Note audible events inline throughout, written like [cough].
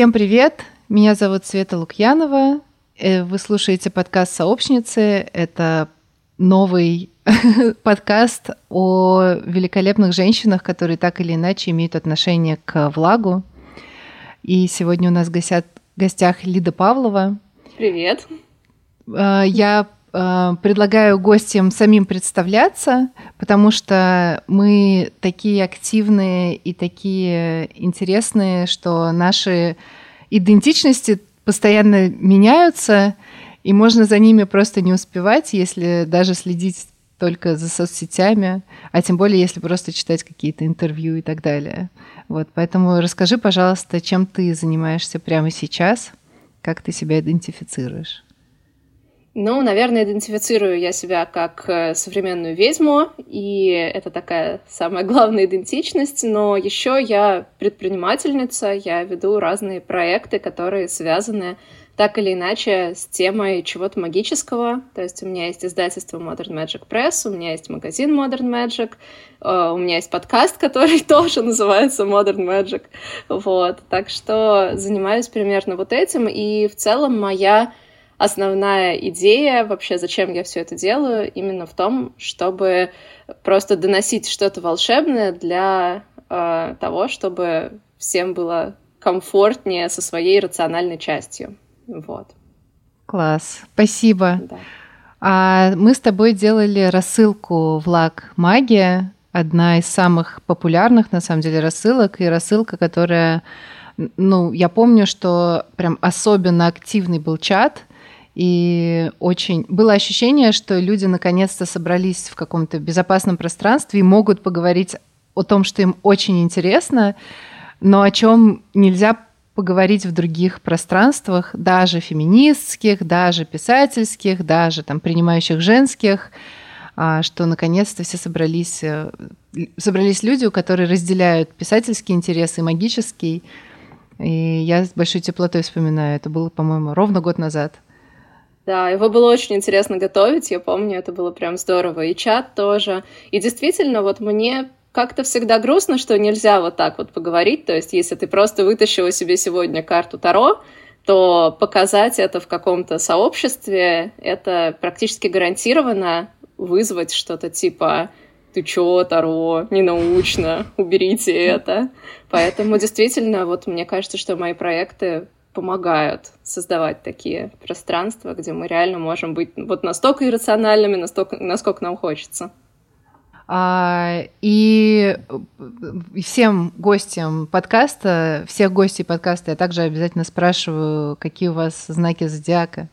Всем привет! Меня зовут Света Лукьянова. Э, вы слушаете подкаст «Сообщницы». Это новый [laughs] подкаст о великолепных женщинах, которые так или иначе имеют отношение к влагу. И сегодня у нас в гостях, Лида Павлова. Привет. Э, я предлагаю гостям самим представляться, потому что мы такие активные и такие интересные, что наши идентичности постоянно меняются, и можно за ними просто не успевать, если даже следить только за соцсетями, а тем более, если просто читать какие-то интервью и так далее. Вот, поэтому расскажи, пожалуйста, чем ты занимаешься прямо сейчас, как ты себя идентифицируешь? Ну, наверное, идентифицирую я себя как э, современную ведьму, и это такая самая главная идентичность, но еще я предпринимательница, я веду разные проекты, которые связаны так или иначе с темой чего-то магического. То есть у меня есть издательство Modern Magic Press, у меня есть магазин Modern Magic, э, у меня есть подкаст, который [laughs] тоже называется Modern Magic. Вот. Так что занимаюсь примерно вот этим, и в целом моя основная идея вообще, зачем я все это делаю, именно в том, чтобы просто доносить что-то волшебное для э, того, чтобы всем было комфортнее со своей рациональной частью. Вот. Класс, спасибо. Да. А мы с тобой делали рассылку «Влаг Магия», одна из самых популярных, на самом деле, рассылок, и рассылка, которая, ну, я помню, что прям особенно активный был чат, и очень было ощущение, что люди наконец-то собрались в каком-то безопасном пространстве и могут поговорить о том, что им очень интересно, но о чем нельзя поговорить в других пространствах, даже феминистских, даже писательских, даже там принимающих женских, а, что наконец-то все собрались, э, собрались люди, которые разделяют писательские интересы и магический. И я с большой теплотой вспоминаю. Это было, по-моему, ровно год назад. Да, его было очень интересно готовить, я помню, это было прям здорово. И чат тоже. И действительно, вот мне как-то всегда грустно, что нельзя вот так вот поговорить. То есть, если ты просто вытащила себе сегодня карту Таро, то показать это в каком-то сообществе, это практически гарантированно вызвать что-то типа «ты чё, Таро, ненаучно, уберите это». Поэтому действительно, вот мне кажется, что мои проекты помогают создавать такие пространства, где мы реально можем быть вот настолько иррациональными, настолько, насколько нам хочется. А, и всем гостям подкаста, всех гостей подкаста я также обязательно спрашиваю, какие у вас знаки зодиака.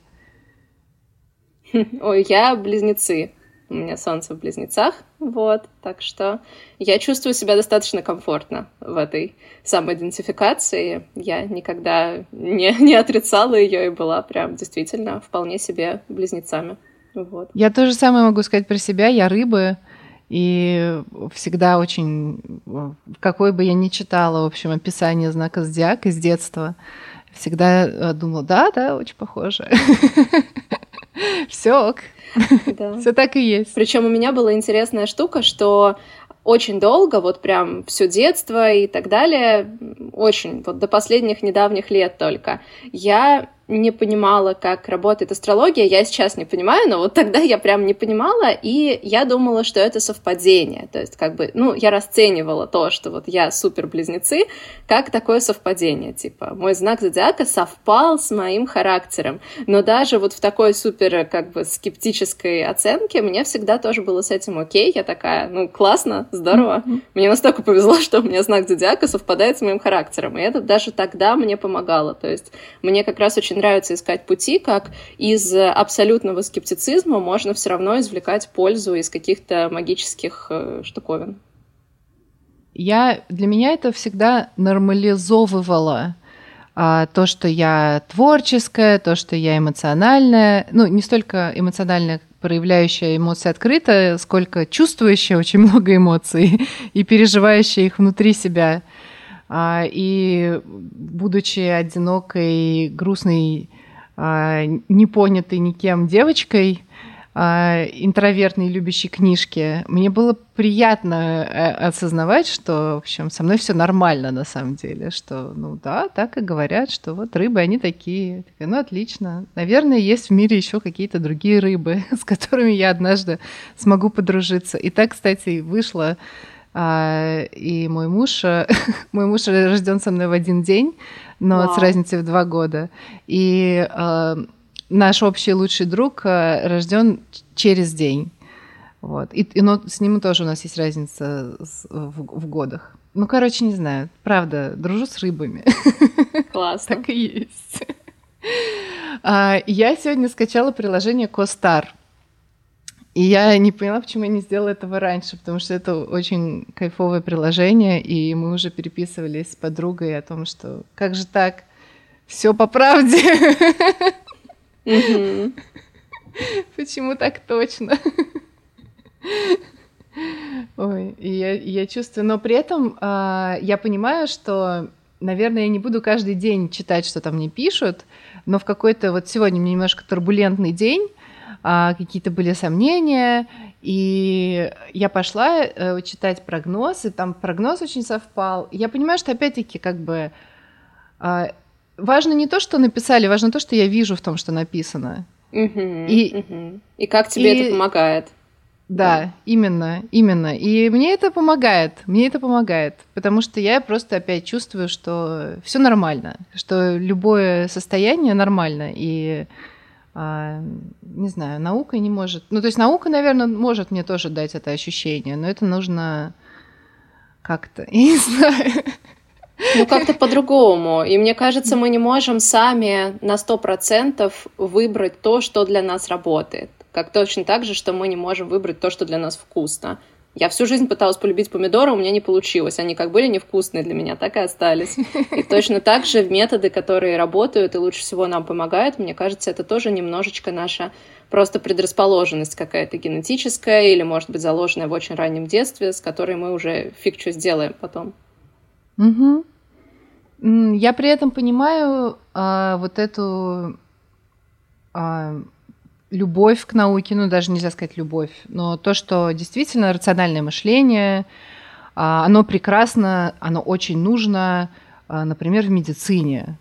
[laughs] Ой, я близнецы у меня солнце в близнецах, вот, так что я чувствую себя достаточно комфортно в этой самоидентификации. Я никогда не, не отрицала ее и была прям действительно вполне себе близнецами. Вот. Я тоже самое могу сказать про себя. Я рыбы, и всегда очень, какой бы я ни читала, в общем, описание знака зодиака с детства, всегда э, думала, да, да, очень похоже. [laughs] [laughs] Все ок. Да. [laughs] Все так и есть. Причем у меня была интересная штука, что очень долго, вот прям все детство и так далее, очень, вот до последних недавних лет только, я не понимала, как работает астрология. Я сейчас не понимаю, но вот тогда я прям не понимала, и я думала, что это совпадение. То есть, как бы, ну, я расценивала то, что вот я супер-близнецы, как такое совпадение. Типа, мой знак зодиака совпал с моим характером. Но даже вот в такой супер, как бы, скептической оценке мне всегда тоже было с этим окей. Я такая, ну, классно, здорово. Mm-hmm. Мне настолько повезло, [laughs] что у меня знак зодиака совпадает с моим характером. И это даже тогда мне помогало. То есть, мне как раз очень нравится искать пути, как из абсолютного скептицизма можно все равно извлекать пользу из каких-то магических э, штуковин. Я, для меня это всегда нормализовывало а, то, что я творческая, то, что я эмоциональная, ну, не столько эмоциональная, проявляющая эмоции открыто, сколько чувствующая очень много эмоций [laughs] и переживающая их внутри себя. А, и будучи одинокой, грустной, а, непонятой никем девочкой, а, интровертный, любящий книжки, мне было приятно э, осознавать, что, в общем, со мной все нормально на самом деле, что, ну да, так и говорят, что вот рыбы, они такие. Ну, отлично. Наверное, есть в мире еще какие-то другие рыбы, [laughs] с которыми я однажды смогу подружиться. И так, кстати, вышло. А, и мой муж, [laughs] мой муж рожден со мной в один день, но Вау. с разницей в два года. И а, наш общий лучший друг э, рожден через день. Вот. И, и но с ним тоже у нас есть разница в, в годах. Ну, короче, не знаю. Правда, дружу с рыбами. [laughs] Классно. так и есть. А, я сегодня скачала приложение Костар. И я не поняла, почему я не сделала этого раньше, потому что это очень кайфовое приложение, и мы уже переписывались с подругой о том, что как же так, все по правде. Почему так точно? Ой, и я, я чувствую, но при этом э, я понимаю, что, наверное, я не буду каждый день читать, что там мне пишут, но в какой-то вот сегодня мне немножко турбулентный день, какие-то были сомнения, и я пошла э, читать прогноз, и там прогноз очень совпал. Я понимаю, что опять-таки как бы э, важно не то, что написали, важно то, что я вижу в том, что написано. Угу, и, угу. и как тебе и, это помогает? Да, да, именно, именно. И мне это помогает, мне это помогает, потому что я просто опять чувствую, что все нормально, что любое состояние нормально, и а, не знаю, наука не может. Ну, то есть наука, наверное, может мне тоже дать это ощущение, но это нужно как-то, [laughs] я не знаю. Ну, как-то по-другому. И мне кажется, мы не можем сами на сто процентов выбрать то, что для нас работает. Как точно так же, что мы не можем выбрать то, что для нас вкусно. Я всю жизнь пыталась полюбить помидоры, у меня не получилось. Они как были невкусные для меня, так и остались. И [laughs] точно так же методы, которые работают и лучше всего нам помогают, мне кажется, это тоже немножечко наша просто предрасположенность какая-то генетическая или, может быть, заложенная в очень раннем детстве, с которой мы уже фиг что сделаем потом. Угу. Я при этом понимаю а, вот эту а, любовь к науке, ну даже нельзя сказать любовь, но то, что действительно рациональное мышление, а, оно прекрасно, оно очень нужно, а, например, в медицине.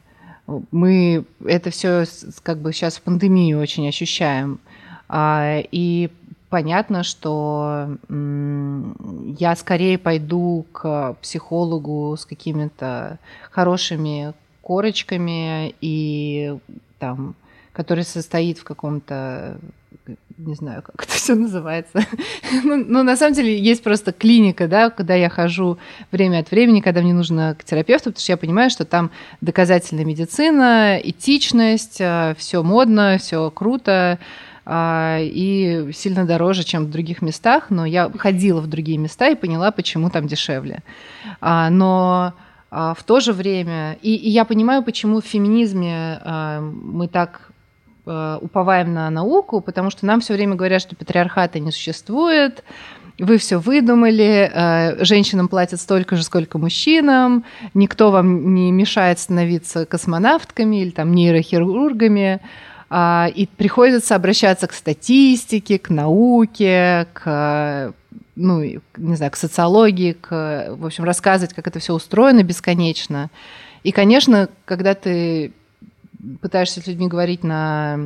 Мы это все как бы сейчас в пандемию очень ощущаем. А, и понятно, что я скорее пойду к психологу с какими-то хорошими корочками и там, который состоит в каком-то не знаю, как это все называется. [laughs] ну, ну, на самом деле, есть просто клиника, да, куда я хожу время от времени, когда мне нужно к терапевту, потому что я понимаю, что там доказательная медицина, этичность, а, все модно, все круто, а, и сильно дороже, чем в других местах, но я ходила в другие места и поняла, почему там дешевле. А, но в то же время, и, и я понимаю, почему в феминизме мы так уповаем на науку, потому что нам все время говорят, что патриархата не существует, вы все выдумали, женщинам платят столько же, сколько мужчинам, никто вам не мешает становиться космонавтками или там нейрохирургами. А, и приходится обращаться к статистике, к науке, к ну, не знаю, к социологии, к, в общем, рассказывать, как это все устроено бесконечно. И, конечно, когда ты пытаешься с людьми говорить на,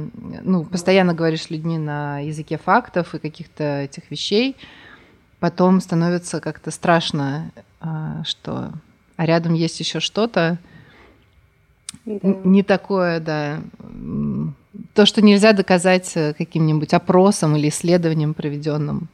ну, постоянно говоришь с людьми на языке фактов и каких-то этих вещей, потом становится как-то страшно, а, что а рядом есть еще что-то да. не такое, да, то, что нельзя доказать э, каким-нибудь опросом или исследованием проведенным.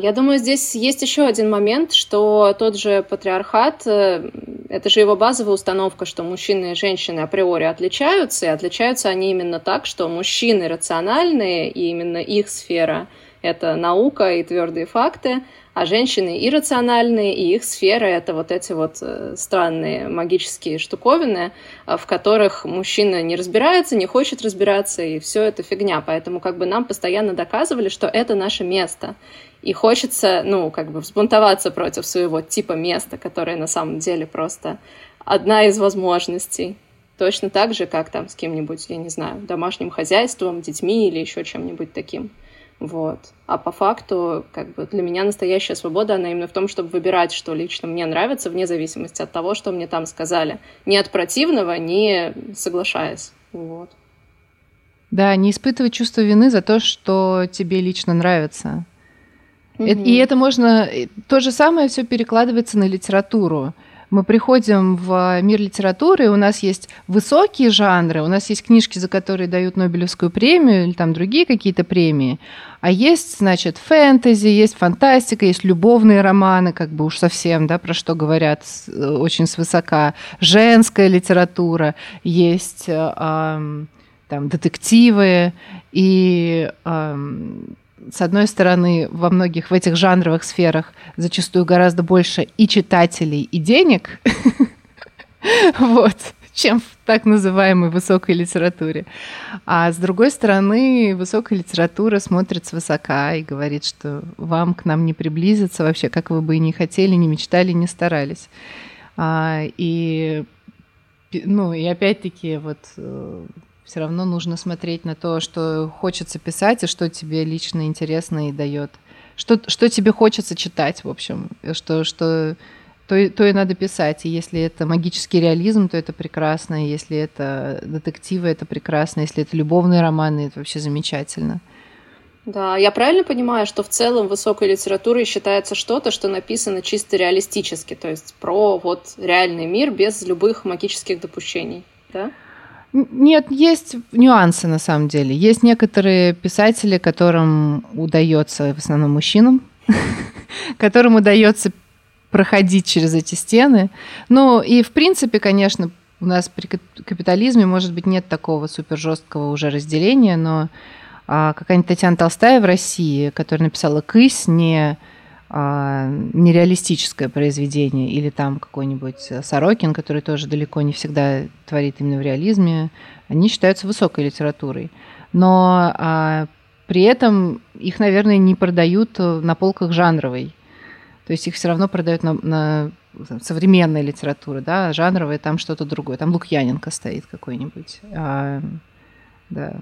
Я думаю, здесь есть еще один момент, что тот же патриархат, э, это же его базовая установка, что мужчины и женщины априори отличаются, и отличаются они именно так, что мужчины рациональные, и именно их сфера — это наука и твердые факты, а женщины иррациональные, и их сфера — это вот эти вот э, странные магические штуковины, э, в которых мужчина не разбирается, не хочет разбираться, и все это фигня. Поэтому как бы нам постоянно доказывали, что это наше место. И хочется, ну, как бы взбунтоваться против своего типа места, которое на самом деле просто одна из возможностей. Точно так же, как там с кем-нибудь, я не знаю, домашним хозяйством, детьми или еще чем-нибудь таким. Вот. А по факту, как бы для меня настоящая свобода, она именно в том, чтобы выбирать, что лично мне нравится, вне зависимости от того, что мне там сказали. Не от противного, не соглашаясь. Вот. Да, не испытывать чувство вины за то, что тебе лично нравится. Mm-hmm. И это можно... То же самое все перекладывается на литературу мы приходим в мир литературы, и у нас есть высокие жанры, у нас есть книжки, за которые дают Нобелевскую премию или там другие какие-то премии, а есть, значит, фэнтези, есть фантастика, есть любовные романы, как бы уж совсем, да, про что говорят очень свысока, женская литература, есть э, там детективы и с одной стороны, во многих в этих жанровых сферах зачастую гораздо больше и читателей, и денег, [laughs] вот, чем в так называемой высокой литературе. А с другой стороны, высокая литература смотрит свысока и говорит, что вам к нам не приблизиться вообще, как вы бы и не хотели, не мечтали, не старались. А, и, ну, и опять-таки вот э, все равно нужно смотреть на то, что хочется писать и что тебе лично интересно и дает. Что, что тебе хочется читать, в общем, что, что то, то и надо писать. И если это магический реализм, то это прекрасно. Если это детективы, это прекрасно. Если это любовные романы, это вообще замечательно. Да, я правильно понимаю, что в целом высокой литературой считается что-то, что написано чисто реалистически, то есть про вот реальный мир без любых магических допущений, да? Нет, есть нюансы на самом деле. Есть некоторые писатели, которым удается, в основном мужчинам, [laughs] которым удается проходить через эти стены. Ну и в принципе, конечно, у нас при капитализме, может быть, нет такого супер жесткого уже разделения, но а, какая-нибудь Татьяна Толстая в России, которая написала «Кысь», не нереалистическое произведение, или там какой-нибудь Сорокин, который тоже далеко не всегда творит именно в реализме, они считаются высокой литературой. Но а, при этом их, наверное, не продают на полках жанровой. То есть их все равно продают на, на современной литературе, да, жанровой, там что-то другое. Там Лукьяненко стоит какой-нибудь. А, да.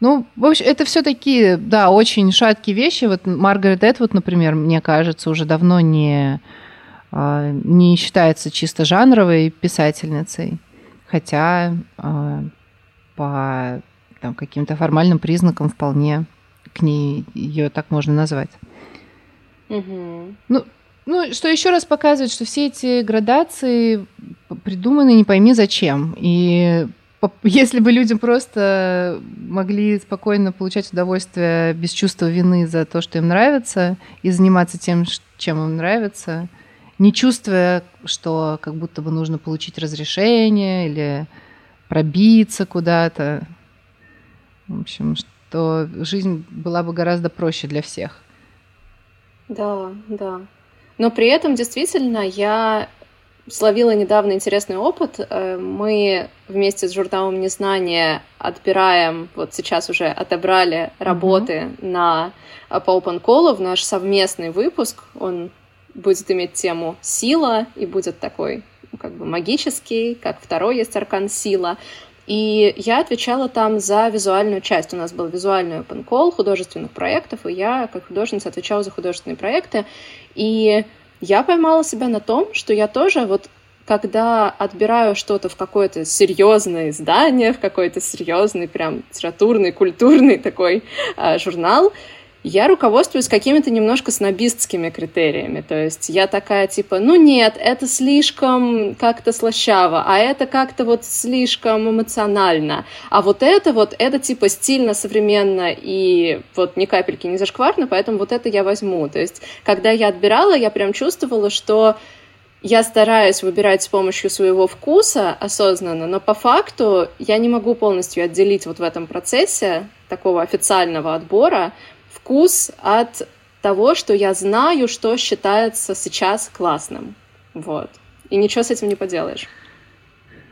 Ну, в общем, это все такие, да, очень шаткие вещи. Вот Маргарет Этвуд, например, мне кажется, уже давно не, а, не считается чисто жанровой писательницей, хотя а, по там, каким-то формальным признакам вполне к ней ее так можно назвать. Угу. Ну, ну, что еще раз показывает, что все эти градации придуманы не пойми зачем. И если бы людям просто могли спокойно получать удовольствие без чувства вины за то, что им нравится, и заниматься тем, чем им нравится, не чувствуя, что как будто бы нужно получить разрешение или пробиться куда-то. В общем, что жизнь была бы гораздо проще для всех. Да, да. Но при этом действительно я словила недавно интересный опыт. Э, мы вместе с журналом Незнания отбираем, вот сейчас уже отобрали работы mm-hmm. на э, по Open Call в наш совместный выпуск. Он будет иметь тему «Сила» и будет такой как бы магический, как второй есть аркан «Сила». И я отвечала там за визуальную часть. У нас был визуальный open call художественных проектов, и я, как художница, отвечала за художественные проекты. И я поймала себя на том, что я тоже вот когда отбираю что-то в какое-то серьезное издание, в какой-то серьезный прям литературный, культурный такой э, журнал, я руководствуюсь какими-то немножко снобистскими критериями. То есть я такая типа, ну нет, это слишком как-то слащаво, а это как-то вот слишком эмоционально. А вот это вот, это типа стильно, современно и вот ни капельки не зашкварно, поэтому вот это я возьму. То есть когда я отбирала, я прям чувствовала, что я стараюсь выбирать с помощью своего вкуса осознанно, но по факту я не могу полностью отделить вот в этом процессе такого официального отбора вкус от того, что я знаю, что считается сейчас классным. Вот. И ничего с этим не поделаешь.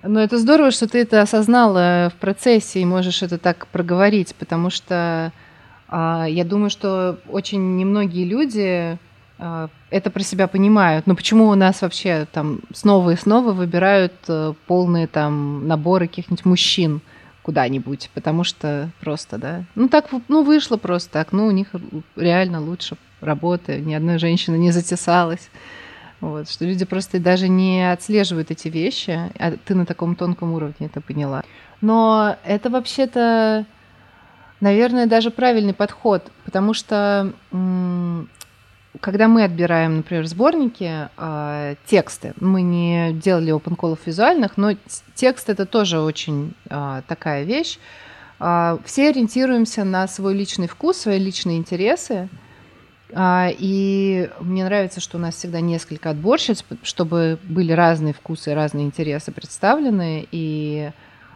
Ну, это здорово, что ты это осознала в процессе и можешь это так проговорить, потому что а, я думаю, что очень немногие люди а, это про себя понимают. Но почему у нас вообще там снова и снова выбирают а, полные там наборы каких-нибудь мужчин? Куда-нибудь, потому что просто, да. Ну, так, ну, вышло просто так. Ну, у них реально лучше работы, ни одной женщины не затесалась. Вот, что люди просто даже не отслеживают эти вещи, а ты на таком тонком уровне это поняла. Но это вообще-то, наверное, даже правильный подход, потому что когда мы отбираем, например, сборники, э, тексты, мы не делали open call визуальных, но текст это тоже очень э, такая вещь. Э, все ориентируемся на свой личный вкус, свои личные интересы. Э, и мне нравится, что у нас всегда несколько отборщиц, чтобы были разные вкусы, разные интересы представлены. И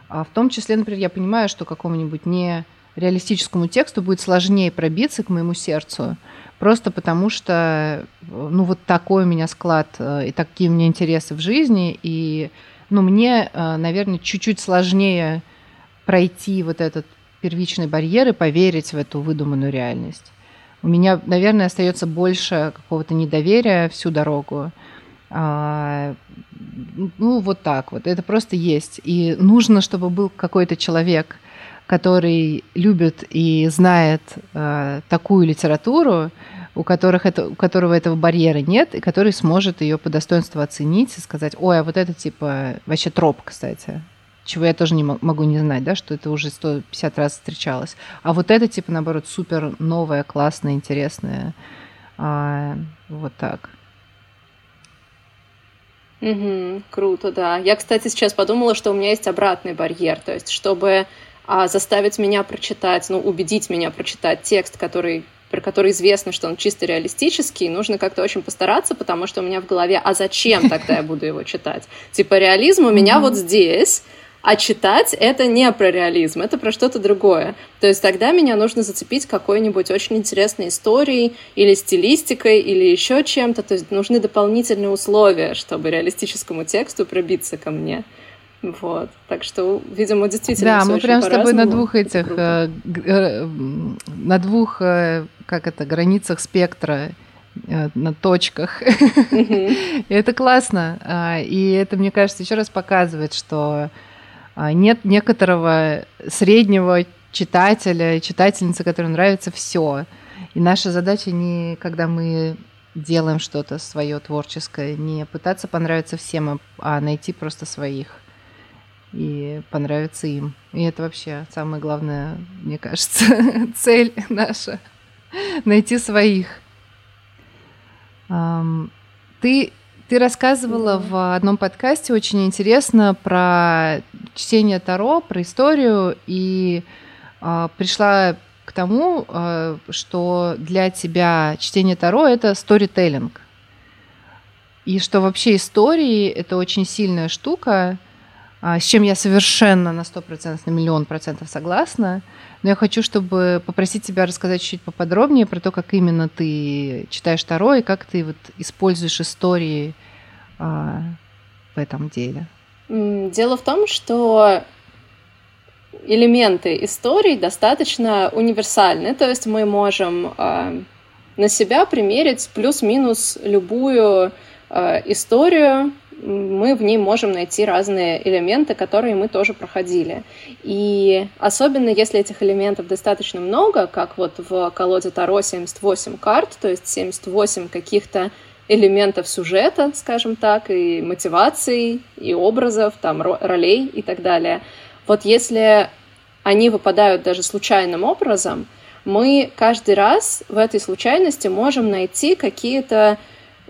э, в том числе, например, я понимаю, что какому-нибудь не реалистическому тексту будет сложнее пробиться к моему сердцу, просто потому что, ну, вот такой у меня склад э, и такие у меня интересы в жизни, и, ну, мне, э, наверное, чуть-чуть сложнее пройти вот этот первичный барьер и поверить в эту выдуманную реальность. У меня, наверное, остается больше какого-то недоверия всю дорогу. А, ну, вот так вот. Это просто есть. И нужно, чтобы был какой-то человек, который любит и знает э, такую литературу, у, которых это, у которого этого барьера нет, и который сможет ее по достоинству оценить и сказать, ой, а вот это типа вообще троп, кстати, чего я тоже не могу не знать, да, что это уже 150 раз встречалось. А вот это, типа, наоборот, супер новое, классное, интересное. А, вот так. Угу, круто, да. Я, кстати, сейчас подумала, что у меня есть обратный барьер, то есть, чтобы а, заставить меня прочитать, ну, убедить меня прочитать текст, который про который известно, что он чисто реалистический, нужно как-то очень постараться, потому что у меня в голове, а зачем тогда я буду его читать? Типа реализм у меня вот здесь, а читать это не про реализм, это про что-то другое. То есть тогда меня нужно зацепить какой-нибудь очень интересной историей или стилистикой или еще чем-то. То есть нужны дополнительные условия, чтобы реалистическому тексту пробиться ко мне. Вот. Так что, видимо, действительно. Да, мы прям с тобой на двух этих, э, э, на двух, э, как это, границах спектра на точках. [laughs] И это классно. А, и это, мне кажется, еще раз показывает, что а, нет некоторого среднего читателя, читательницы, которой нравится все. И наша задача не, когда мы делаем что-то свое творческое, не пытаться понравиться всем, а найти просто своих и понравится им. И это вообще самая главная, мне кажется, [laughs] цель наша — найти своих. Ты, ты рассказывала в одном подкасте очень интересно про чтение Таро, про историю, и э, пришла к тому, э, что для тебя чтение Таро — это сторителлинг. И что вообще истории — это очень сильная штука — а, с чем я совершенно на 100%, на миллион процентов согласна. Но я хочу, чтобы попросить тебя рассказать чуть поподробнее про то, как именно ты читаешь Таро и как ты вот используешь истории а, в этом деле. Дело в том, что элементы историй достаточно универсальны, то есть мы можем э, на себя примерить плюс-минус любую э, историю, мы в ней можем найти разные элементы, которые мы тоже проходили. И особенно если этих элементов достаточно много, как вот в колоде Таро 78 карт, то есть 78 каких-то элементов сюжета, скажем так, и мотиваций, и образов, там, ролей и так далее. Вот если они выпадают даже случайным образом, мы каждый раз в этой случайности можем найти какие-то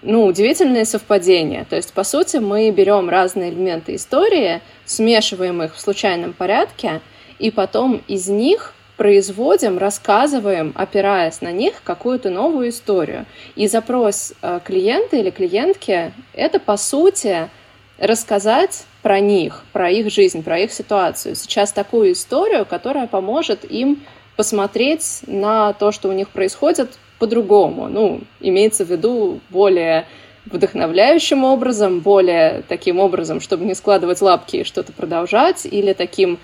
ну, удивительные совпадения. То есть, по сути, мы берем разные элементы истории, смешиваем их в случайном порядке, и потом из них производим, рассказываем, опираясь на них, какую-то новую историю. И запрос э, клиента или клиентки — это, по сути, рассказать про них, про их жизнь, про их ситуацию. Сейчас такую историю, которая поможет им посмотреть на то, что у них происходит по-другому. Ну, имеется в виду более вдохновляющим образом, более таким образом, чтобы не складывать лапки и что-то продолжать, или таким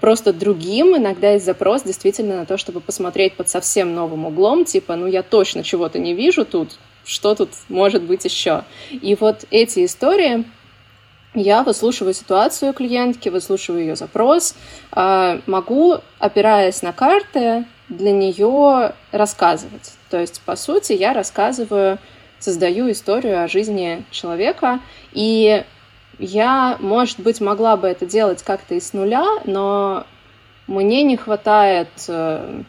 просто другим. Иногда есть запрос действительно на то, чтобы посмотреть под совсем новым углом, типа, ну я точно чего-то не вижу тут, что тут может быть еще. И вот эти истории, я выслушиваю ситуацию клиентки, выслушиваю ее запрос, а, могу, опираясь на карты, для нее рассказывать. То есть, по сути, я рассказываю, создаю историю о жизни человека, и я, может быть, могла бы это делать как-то из нуля, но мне не хватает э,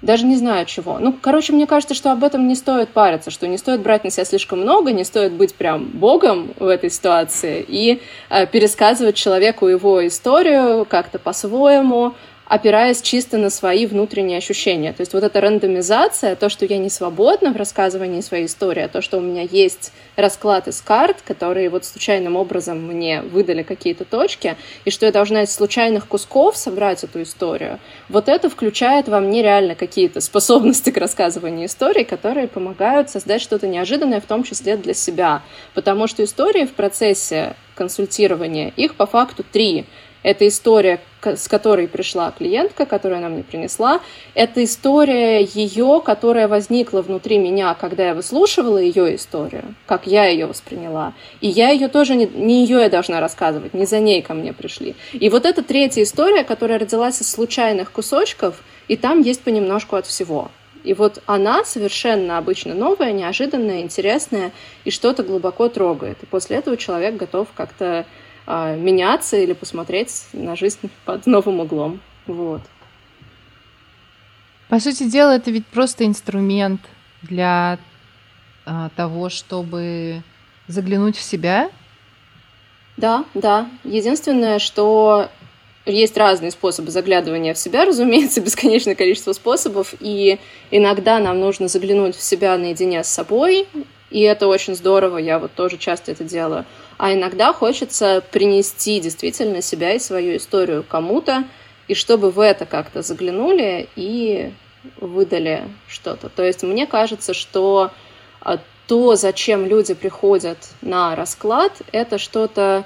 даже не знаю чего. Ну, короче, мне кажется, что об этом не стоит париться, что не стоит брать на себя слишком много, не стоит быть прям богом в этой ситуации и э, пересказывать человеку его историю как-то по-своему, опираясь чисто на свои внутренние ощущения. То есть вот эта рандомизация, то, что я не свободна в рассказывании своей истории, а то, что у меня есть расклад из карт, которые вот случайным образом мне выдали какие-то точки, и что я должна из случайных кусков собрать эту историю, вот это включает во мне реально какие-то способности к рассказыванию истории, которые помогают создать что-то неожиданное, в том числе для себя. Потому что истории в процессе консультирования, их по факту три. Это история, с которой пришла клиентка, которую она мне принесла. Это история ее, которая возникла внутри меня, когда я выслушивала ее историю, как я ее восприняла. И я ее тоже, не, не ее я должна рассказывать, не за ней ко мне пришли. И вот эта третья история, которая родилась из случайных кусочков, и там есть понемножку от всего. И вот она совершенно обычно новая, неожиданная, интересная и что-то глубоко трогает. И после этого человек готов как-то меняться или посмотреть на жизнь под новым углом. Вот. По сути дела, это ведь просто инструмент для а, того, чтобы заглянуть в себя. Да, да. Единственное, что есть разные способы заглядывания в себя, [laughs] разумеется, бесконечное количество способов, и иногда нам нужно заглянуть в себя наедине с собой, и это очень здорово, я вот тоже часто это делаю а иногда хочется принести действительно себя и свою историю кому-то, и чтобы в это как-то заглянули и выдали что-то. То есть мне кажется, что а, то, зачем люди приходят на расклад, это что-то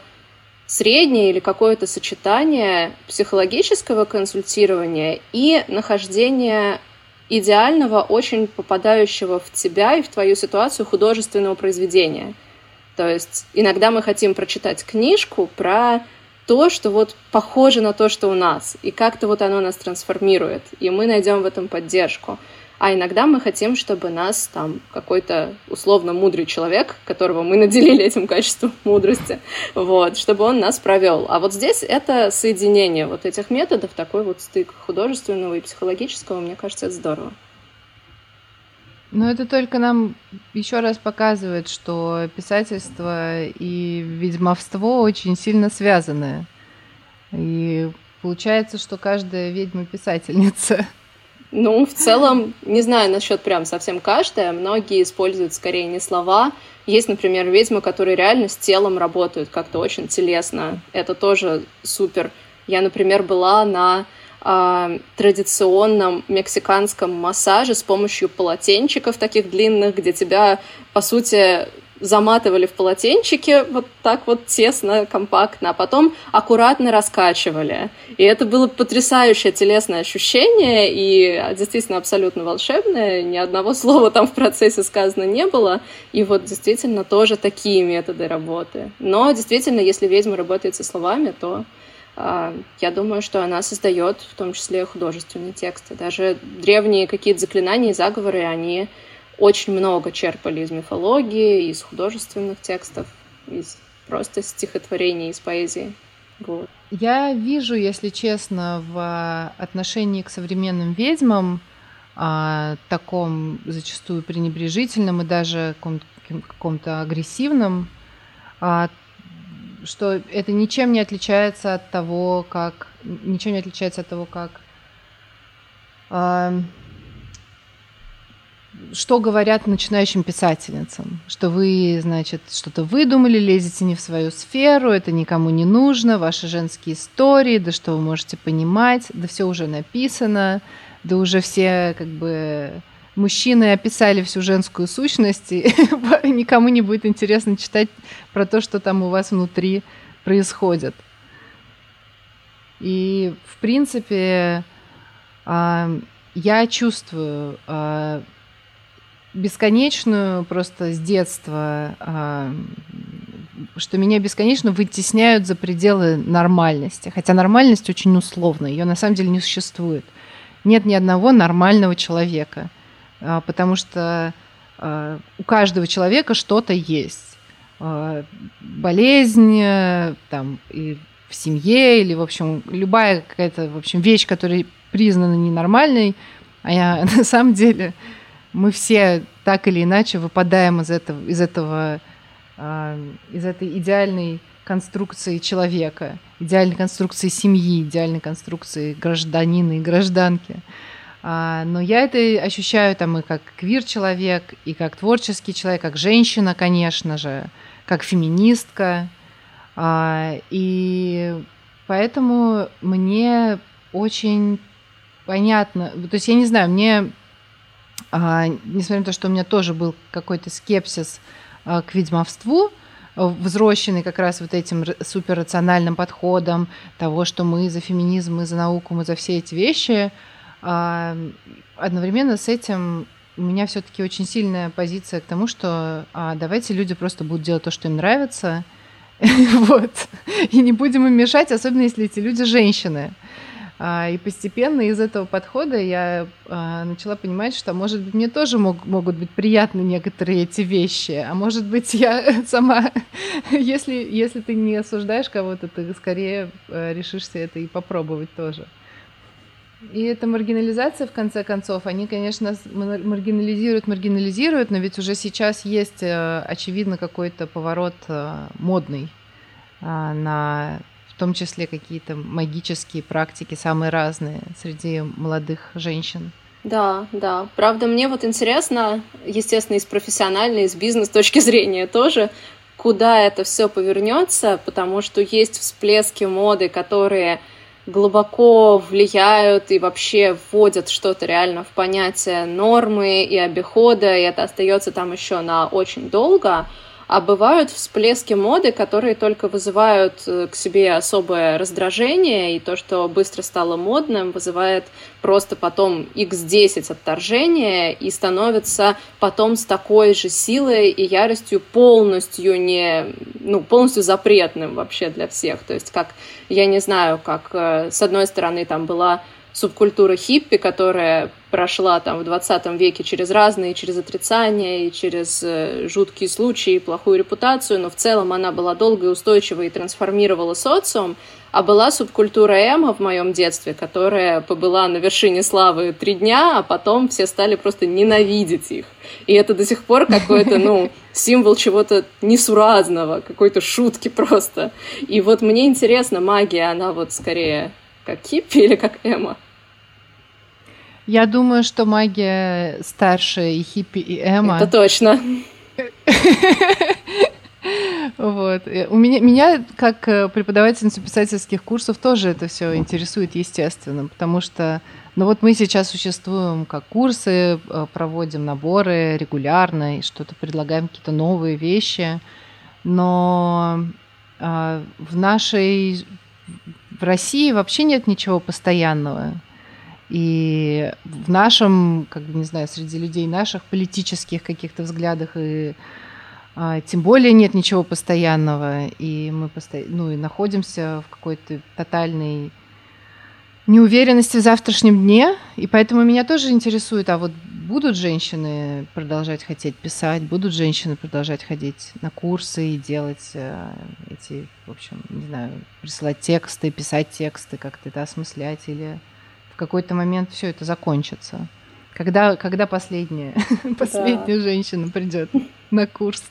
среднее или какое-то сочетание психологического консультирования и нахождения идеального, очень попадающего в тебя и в твою ситуацию художественного произведения – то есть иногда мы хотим прочитать книжку про то, что вот похоже на то, что у нас, и как-то вот оно нас трансформирует, и мы найдем в этом поддержку. А иногда мы хотим, чтобы нас там какой-то условно мудрый человек, которого мы [laughs] наделили этим качеством мудрости, вот, чтобы он нас провел. А вот здесь это соединение вот этих методов, такой вот стык художественного и психологического, мне кажется, это здорово. Но это только нам еще раз показывает, что писательство и ведьмовство очень сильно связаны. И получается, что каждая ведьма писательница. Ну, в целом, не знаю насчет прям совсем каждая. Многие используют скорее не слова. Есть, например, ведьмы, которые реально с телом работают как-то очень телесно. Это тоже супер. Я, например, была на э, традиционном мексиканском массаже с помощью полотенчиков таких длинных, где тебя, по сути, заматывали в полотенчике вот так вот тесно, компактно, а потом аккуратно раскачивали. И это было потрясающее телесное ощущение и действительно абсолютно волшебное. Ни одного [laughs] слова там в процессе сказано не было. И вот действительно тоже такие методы работы. Но действительно, если ведьма работает со словами, то я думаю, что она создает в том числе художественные тексты. Даже древние какие-то заклинания и заговоры, они очень много черпали из мифологии, из художественных текстов, из просто стихотворений, из поэзии. Вот. Я вижу, если честно, в отношении к современным ведьмам а, таком зачастую пренебрежительном и даже каком-то агрессивном, а, что это ничем не отличается от того, как ничем не отличается от того, как э, что говорят начинающим писательницам, что вы, значит, что-то выдумали, лезете не в свою сферу, это никому не нужно, ваши женские истории, да что вы можете понимать, да все уже написано, да уже все как бы мужчины описали всю женскую сущность, и [laughs] никому не будет интересно читать про то, что там у вас внутри происходит. И, в принципе, а, я чувствую а, бесконечную просто с детства а, что меня бесконечно вытесняют за пределы нормальности. Хотя нормальность очень условна, ее на самом деле не существует. Нет ни одного нормального человека, потому что а, у каждого человека что-то есть. А, болезнь там, и в семье, или, в общем, любая какая-то, в общем, вещь, которая признана ненормальной, а я [laughs] на самом деле мы все так или иначе выпадаем из этого, из этого, из этой идеальной конструкции человека, идеальной конструкции семьи, идеальной конструкции гражданина и гражданки. А, но я это ощущаю там и как квир-человек, и как творческий человек, как женщина, конечно же, как феминистка. А, и поэтому мне очень понятно, то есть я не знаю, мне, а, несмотря на то, что у меня тоже был какой-то скепсис к ведьмовству, взросленный как раз вот этим суперрациональным подходом того, что мы за феминизм, мы за науку, мы за все эти вещи – одновременно с этим у меня все-таки очень сильная позиция к тому, что а, давайте люди просто будут делать то, что им нравится, [laughs] вот, и не будем им мешать, особенно если эти люди женщины. А, и постепенно из этого подхода я а, начала понимать, что, может быть, мне тоже мог, могут быть приятны некоторые эти вещи, а может быть, [laughs] я сама, если, если ты не осуждаешь кого-то, ты скорее а, решишься это и попробовать тоже. И эта маргинализация, в конце концов, они, конечно, маргинализируют, маргинализируют, но ведь уже сейчас есть, э, очевидно, какой-то поворот э, модный э, на в том числе какие-то магические практики, самые разные среди молодых женщин. Да, да. Правда, мне вот интересно, естественно, из профессиональной, из бизнес точки зрения тоже, куда это все повернется, потому что есть всплески моды, которые глубоко влияют и вообще вводят что-то реально в понятие нормы и обихода, и это остается там еще на очень долго. А бывают всплески моды, которые только вызывают э, к себе особое раздражение, и то, что быстро стало модным, вызывает просто потом x10 отторжения и становится потом с такой же силой и яростью полностью не, ну, полностью запретным вообще для всех. То есть как, я не знаю, как э, с одной стороны там была субкультура хиппи, которая прошла там в 20 веке через разные, через отрицания и через э, жуткие случаи, плохую репутацию, но в целом она была долго и устойчива и трансформировала социум, а была субкультура эмо в моем детстве, которая побыла на вершине славы три дня, а потом все стали просто ненавидеть их. И это до сих пор какой-то, ну, [laughs] символ чего-то несуразного, какой-то шутки просто. И вот мне интересно, магия, она вот скорее как хиппи [laughs] или как эмо? Я думаю, что магия старше и хиппи, и эмо. Это точно. Вот. У меня, меня, как э, преподавательница писательских курсов, тоже это все интересует, естественно, потому что, ну вот мы сейчас существуем как курсы, э, проводим наборы регулярно и что-то предлагаем какие-то новые вещи, но э, в нашей в России вообще нет ничего постоянного. И в нашем, как бы, не знаю, среди людей наших политических каких-то взглядах и а, тем более нет ничего постоянного, и мы посто... ну, и находимся в какой-то тотальной неуверенности в завтрашнем дне, и поэтому меня тоже интересует, а вот будут женщины продолжать хотеть писать, будут женщины продолжать ходить на курсы и делать э, эти, в общем, не знаю, присылать тексты, писать тексты, как-то это осмыслять, или в какой-то момент все это закончится. Когда, когда последняя, [laughs] последняя да. женщина придет на курс?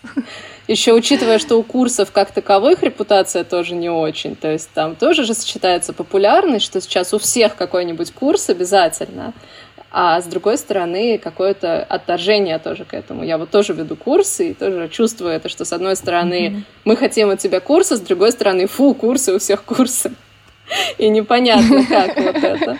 Еще учитывая, что у курсов как таковых репутация тоже не очень, то есть там тоже же сочетается популярность, что сейчас у всех какой-нибудь курс обязательно, а с другой стороны какое-то отторжение тоже к этому. Я вот тоже веду курсы и тоже чувствую это, что с одной стороны mm-hmm. мы хотим от тебя курса, с другой стороны фу, курсы у всех курсы. [laughs] И непонятно, как вот это.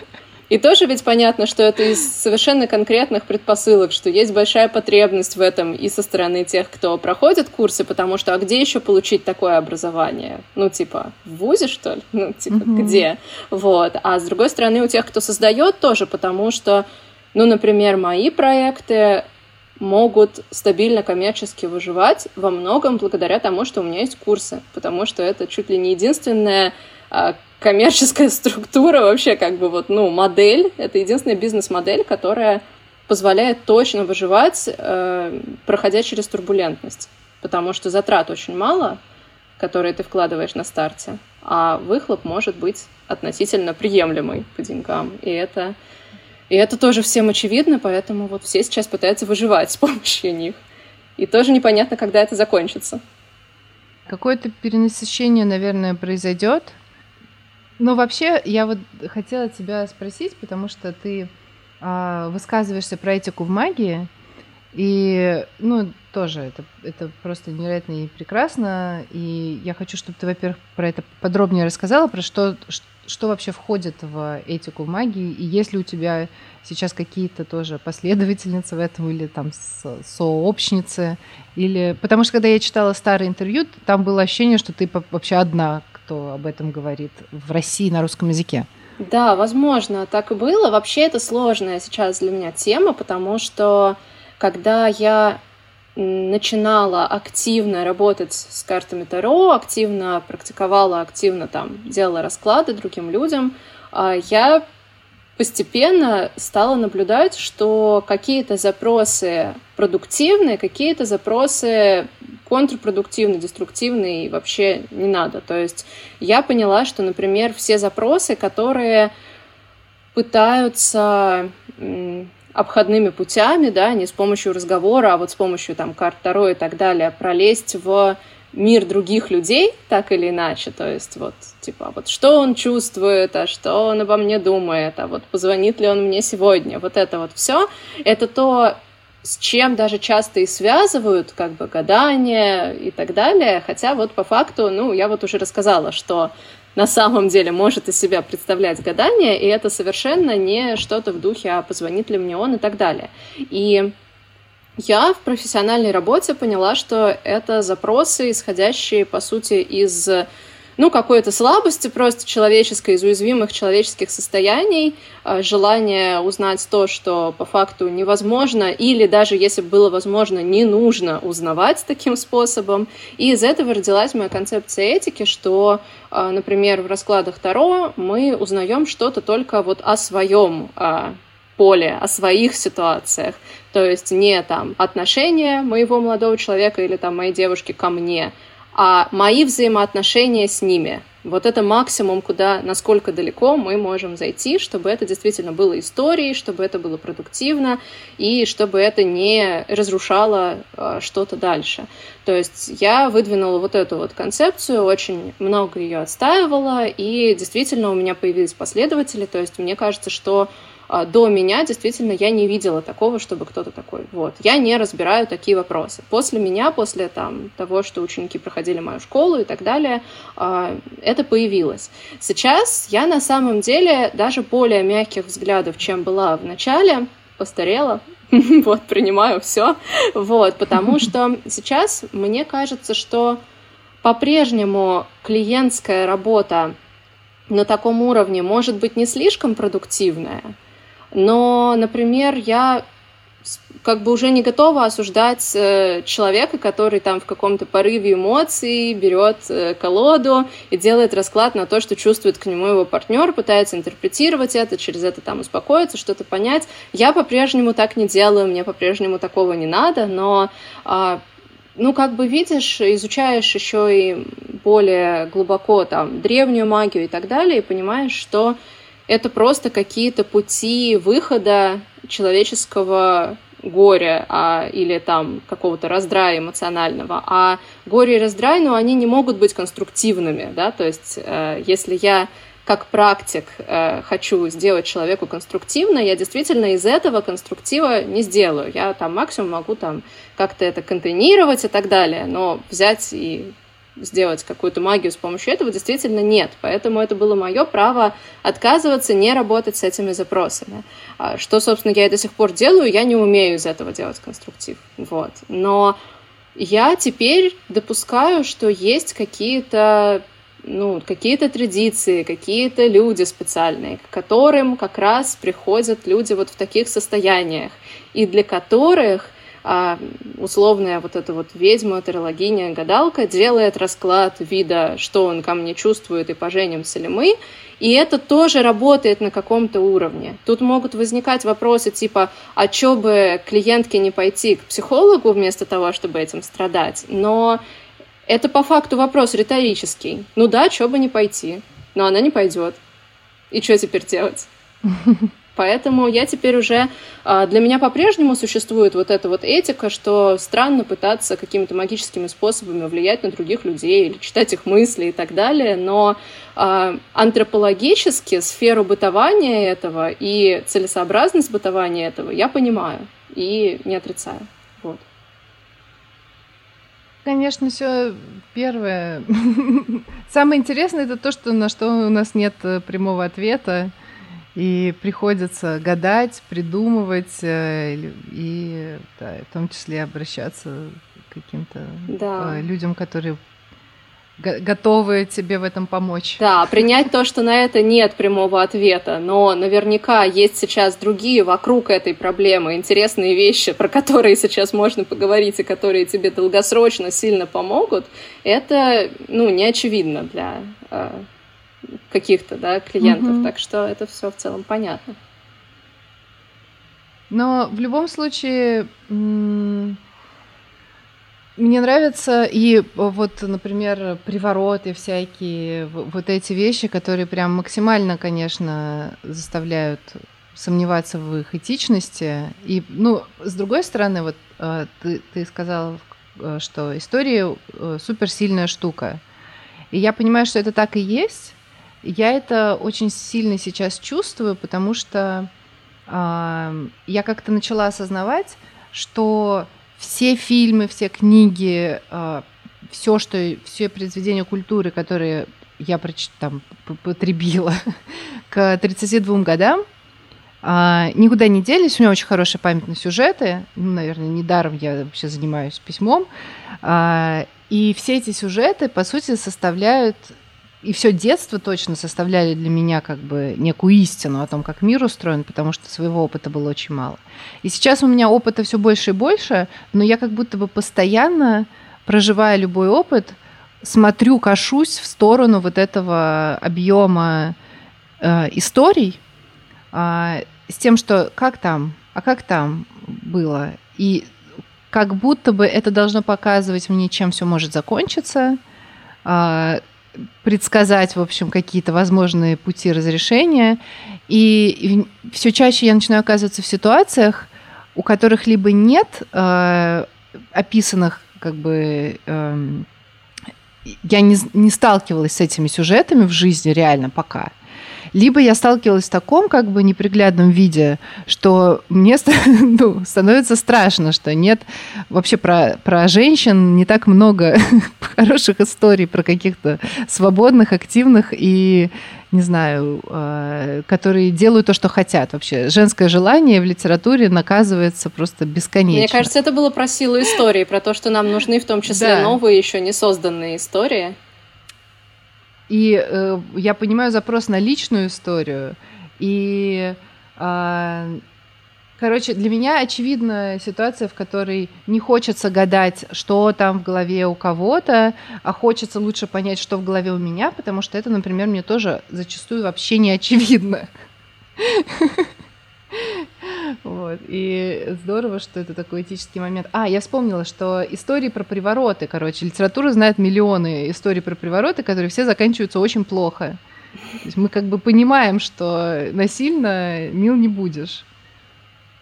И тоже ведь понятно, что это из совершенно конкретных предпосылок, что есть большая потребность в этом и со стороны тех, кто проходит курсы, потому что а где еще получить такое образование? Ну, типа, в ВУЗе, что ли? Ну, типа, mm-hmm. где? Вот. А с другой стороны, у тех, кто создает, тоже, потому что, ну, например, мои проекты могут стабильно коммерчески выживать во многом благодаря тому, что у меня есть курсы, потому что это чуть ли не единственная коммерческая структура вообще как бы вот, ну, модель, это единственная бизнес-модель, которая позволяет точно выживать, э, проходя через турбулентность, потому что затрат очень мало, которые ты вкладываешь на старте, а выхлоп может быть относительно приемлемый по деньгам, и это и это тоже всем очевидно, поэтому вот все сейчас пытаются выживать с [laughs] помощью них. И тоже непонятно, когда это закончится. Какое-то перенасыщение, наверное, произойдет. Но вообще, я вот хотела тебя спросить, потому что ты э, высказываешься про этику в магии, и, ну, тоже это, это просто невероятно и прекрасно. И я хочу, чтобы ты, во-первых, про это подробнее рассказала, про что, что вообще входит в этику магии, и есть ли у тебя сейчас какие-то тоже последовательницы в этом, или там сообщницы, или... Потому что когда я читала старое интервью, там было ощущение, что ты вообще одна, кто об этом говорит в России на русском языке. Да, возможно, так и было. Вообще это сложная сейчас для меня тема, потому что когда я начинала активно работать с картами Таро, активно практиковала, активно там делала расклады другим людям, а, я постепенно стала наблюдать, что какие-то запросы продуктивные, какие-то запросы контрпродуктивные, деструктивные и вообще не надо. То есть я поняла, что, например, все запросы, которые пытаются обходными путями, да, не с помощью разговора, а вот с помощью там карт Таро и так далее, пролезть в мир других людей, так или иначе, то есть вот, типа, вот что он чувствует, а что он обо мне думает, а вот позвонит ли он мне сегодня, вот это вот все, это то, с чем даже часто и связывают, как бы, гадания и так далее, хотя вот по факту, ну, я вот уже рассказала, что на самом деле может из себя представлять гадание, и это совершенно не что-то в духе, а позвонит ли мне он и так далее. И я в профессиональной работе поняла, что это запросы, исходящие, по сути, из ну, какой-то слабости просто человеческой, из уязвимых человеческих состояний, а, желание узнать то, что по факту невозможно, или даже если было возможно, не нужно узнавать таким способом. И из этого родилась моя концепция этики, что, а, например, в раскладах Таро мы узнаем что-то только вот о своем а, поле, о своих ситуациях. То есть не там отношения моего молодого человека или там моей девушки ко мне, а мои взаимоотношения с ними. Вот это максимум, куда, насколько далеко мы можем зайти, чтобы это действительно было историей, чтобы это было продуктивно и чтобы это не разрушало э, что-то дальше. То есть я выдвинула вот эту вот концепцию, очень много ее отстаивала, и действительно у меня появились последователи. То есть мне кажется, что до меня действительно я не видела такого, чтобы кто-то такой. Вот. Я не разбираю такие вопросы. После меня, после там, того, что ученики проходили мою школу и так далее, а, это появилось. Сейчас я на самом деле даже более мягких взглядов, чем была в начале, постарела, [laughs] вот, принимаю все, вот, потому [laughs] что сейчас мне кажется, что по-прежнему клиентская работа на таком уровне может быть не слишком продуктивная, но, например, я как бы уже не готова осуждать э, человека, который там в каком-то порыве эмоций берет э, колоду и делает расклад на то, что чувствует к нему его партнер, пытается интерпретировать это, через это там успокоиться, что-то понять. Я по-прежнему так не делаю, мне по-прежнему такого не надо, но а, ну, как бы видишь, изучаешь еще и более глубоко там древнюю магию и так далее, и понимаешь, что это просто какие-то пути выхода человеческого горя а, или там какого-то раздрая эмоционального. А горе и раздрай, ну, они не могут быть конструктивными, да, то есть э, если я как практик э, хочу сделать человеку конструктивно, я действительно из этого конструктива не сделаю. Я там максимум могу там как-то это контейнировать и так далее, но взять и сделать какую-то магию с помощью этого действительно нет. Поэтому это было мое право отказываться, не работать с этими запросами. А что, собственно, я и до сих пор делаю, я не умею из этого делать конструктив. Вот. Но я теперь допускаю, что есть какие-то ну, какие-то традиции, какие-то люди специальные, к которым как раз приходят люди вот в таких состояниях, и для которых а, условная вот эта вот ведьма, тарологиня, гадалка делает расклад вида, что он ко мне чувствует и поженимся ли мы, и это тоже работает на каком-то уровне. Тут могут возникать вопросы типа, а чё бы клиентке не пойти к психологу вместо того, чтобы этим страдать? Но это по факту вопрос риторический. Ну да, чё бы не пойти, но она не пойдет. И что теперь делать? [laughs] Поэтому я теперь уже... А, для меня по-прежнему существует вот эта вот этика, что странно пытаться какими-то магическими способами влиять на других людей или читать их мысли и так далее, но а, антропологически сферу бытования этого и целесообразность бытования этого я понимаю и не отрицаю. Вот. Конечно, все первое. [laughs] Самое интересное это то, что на что у нас нет э, прямого ответа. И приходится гадать, придумывать э, и да, в том числе обращаться к каким-то да. Э, людям, которые готовы тебе в этом помочь. Да, принять то, что на это нет прямого ответа, но наверняка есть сейчас другие вокруг этой проблемы, интересные вещи, про которые сейчас можно поговорить и которые тебе долгосрочно сильно помогут, это, ну, не очевидно для э, каких-то да, клиентов. Угу. Так что это все в целом понятно. Но в любом случае мне нравятся и вот, например, привороты всякие, вот эти вещи, которые прям максимально, конечно, заставляют сомневаться в их этичности. И, ну, с другой стороны, вот э, ты, ты сказал, э, что история э, суперсильная штука. И я понимаю, что это так и есть, я это очень сильно сейчас чувствую, потому что э, я как-то начала осознавать, что все фильмы, все книги, э, все, что все произведения культуры, которые я там потребила [laughs] к 32 годам, а, никуда не делись. У меня очень хорошая память на сюжеты. Ну, наверное, недаром я вообще занимаюсь письмом. А, и все эти сюжеты, по сути, составляют и все детство точно составляли для меня как бы некую истину о том, как мир устроен, потому что своего опыта было очень мало. И сейчас у меня опыта все больше и больше, но я как будто бы постоянно, проживая любой опыт, смотрю, кашусь в сторону вот этого объема э, историй э, с тем, что как там, а как там было, и как будто бы это должно показывать мне, чем все может закончиться, э, предсказать, в общем, какие-то возможные пути разрешения. И, все чаще я начинаю оказываться в ситуациях, у которых либо нет э, описанных, как бы, э, я не, не сталкивалась с этими сюжетами в жизни реально пока. Либо я сталкивалась в таком как бы неприглядном виде, что мне [laughs] ну, становится страшно, что нет вообще про, про женщин не так много [laughs] хороших историй про каких-то свободных, активных и не знаю, э, которые делают то, что хотят вообще. Женское желание в литературе наказывается просто бесконечно. Мне кажется, это было про силу истории, про то, что нам нужны в том числе да. новые, еще не созданные истории. И э, я понимаю запрос на личную историю. И, э, короче, для меня очевидна ситуация, в которой не хочется гадать, что там в голове у кого-то, а хочется лучше понять, что в голове у меня, потому что это, например, мне тоже зачастую вообще не очевидно. [laughs] Вот. И здорово, что это такой этический момент. А, я вспомнила, что истории про привороты, короче, литература знает миллионы историй про привороты, которые все заканчиваются очень плохо. То есть мы как бы понимаем, что насильно мил не будешь.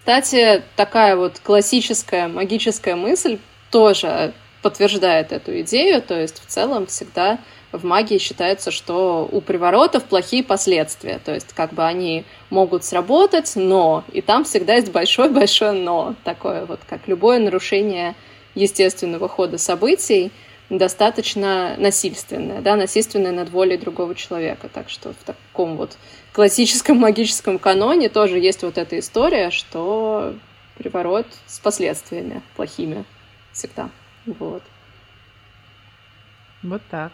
Кстати, такая вот классическая магическая мысль тоже подтверждает эту идею, то есть в целом всегда в магии считается, что у приворотов плохие последствия. То есть как бы они могут сработать, но... И там всегда есть большое-большое но. Такое вот, как любое нарушение естественного хода событий, достаточно насильственное, да, насильственное над волей другого человека. Так что в таком вот классическом [laughs] магическом каноне тоже есть вот эта история, что приворот с последствиями плохими всегда. Вот. Вот так.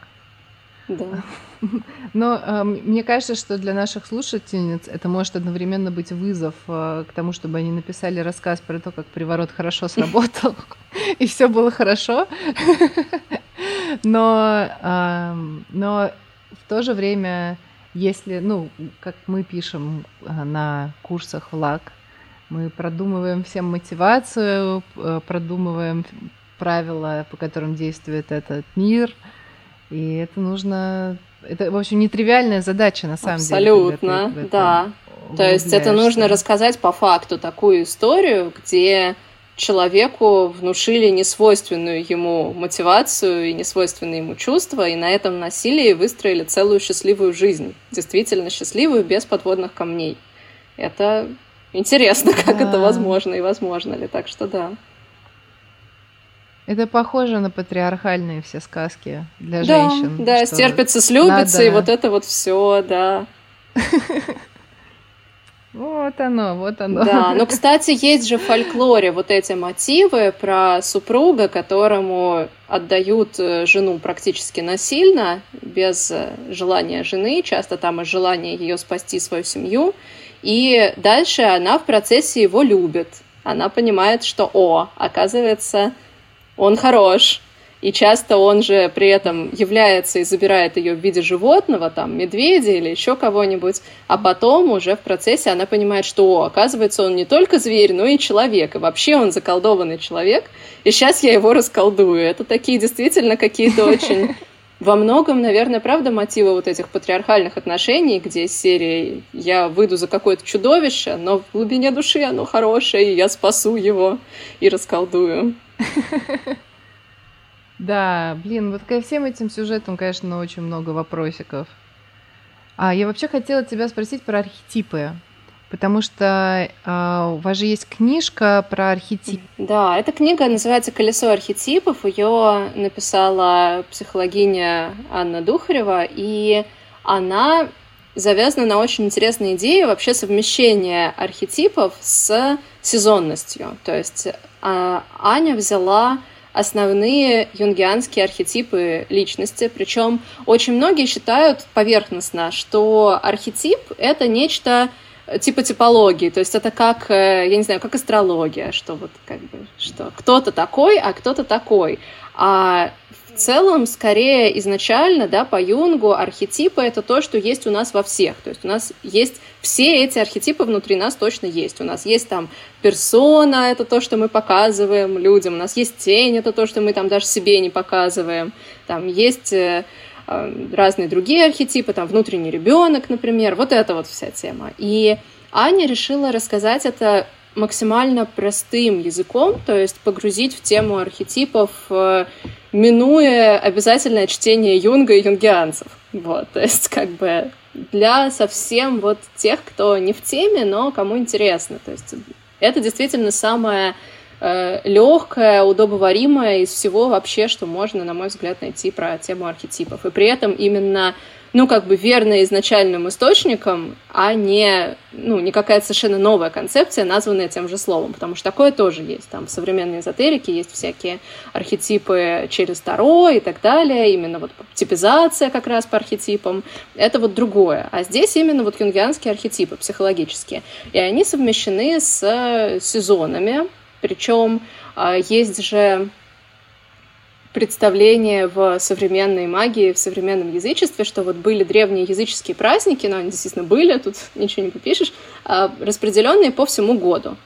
Да. [laughs] Но э, мне кажется, что для наших слушательниц это может одновременно быть вызов э, к тому, чтобы они написали рассказ про то, как приворот хорошо [laughs] сработал, [laughs] и все было хорошо. Но, э, но в то же время, если, ну, как мы пишем э, на курсах ЛАК, мы продумываем всем мотивацию, э, продумываем правила, по которым действует этот мир, и это нужно это, в общем, нетривиальная задача, на самом Абсолютно, деле. Абсолютно, да. То есть это нужно рассказать по факту такую историю, где человеку внушили несвойственную ему мотивацию и несвойственные ему чувства, и на этом насилии выстроили целую счастливую жизнь. Действительно счастливую, без подводных камней. Это интересно, [laughs] как да. это возможно и возможно ли. Так что да. Это похоже на патриархальные все сказки для да, женщин. Да, стерпится, слюбится, надо... и вот это вот все, да. [laughs] Вот оно, вот оно. Да, но, кстати, есть же в фольклоре вот эти мотивы про супруга, которому отдают э, жену практически насильно, без э, желания жены, часто там и желания ее спасти свою семью. И дальше она в процессе его любит. Она понимает, что, о, оказывается, он хорош, и часто он же при этом является и забирает ее в виде животного, там, медведя или еще кого-нибудь, а потом уже в процессе она понимает, что, о, оказывается, он не только зверь, но и человек, и вообще он заколдованный человек, и сейчас я его расколдую. Это такие действительно какие-то [laughs] очень во многом, наверное, правда мотивы вот этих патриархальных отношений, где серия «я выйду за какое-то чудовище, но в глубине души оно хорошее, и я спасу его и расколдую». [laughs] Да, блин, вот ко всем этим сюжетам, конечно, очень много вопросиков. А я вообще хотела тебя спросить про архетипы. Потому что э, у вас же есть книжка про архетипы. Да, эта книга называется «Колесо архетипов». Ее написала психологиня Анна Духарева, и она завязана на очень интересной идее вообще совмещения архетипов с сезонностью. То есть Аня взяла основные юнгианские архетипы личности. Причем очень многие считают поверхностно, что архетип — это нечто типа типологии, то есть это как, э, я не знаю, как астрология, что вот как бы, что кто-то такой, а кто-то такой. А в целом, скорее, изначально, да, по Юнгу архетипы — это то, что есть у нас во всех. То есть у нас есть все эти архетипы внутри нас точно есть. У нас есть там персона — это то, что мы показываем людям. У нас есть тень — это то, что мы там даже себе не показываем. Там есть э, э, разные другие архетипы, там внутренний ребенок, например. Вот это вот вся тема. И Аня решила рассказать это максимально простым языком, то есть погрузить в тему архетипов, э, минуя обязательное чтение Юнга и юнгианцев. Вот, то есть как бы для совсем вот тех, кто не в теме, но кому интересно. То есть это действительно самое э, легкое, удобоваримое из всего вообще, что можно, на мой взгляд, найти про тему архетипов. И при этом именно ну, как бы верно изначальным источникам, а не, ну, не какая-то совершенно новая концепция, названная тем же словом, потому что такое тоже есть. Там в современной эзотерике есть всякие архетипы через Таро и так далее, именно вот типизация как раз по архетипам. Это вот другое. А здесь именно вот юнгианские архетипы психологические. И они совмещены с сезонами, причем а, есть же представление в современной магии, в современном язычестве, что вот были древние языческие праздники, но они действительно были, тут [laughs] ничего не попишешь, а, распределенные по всему году.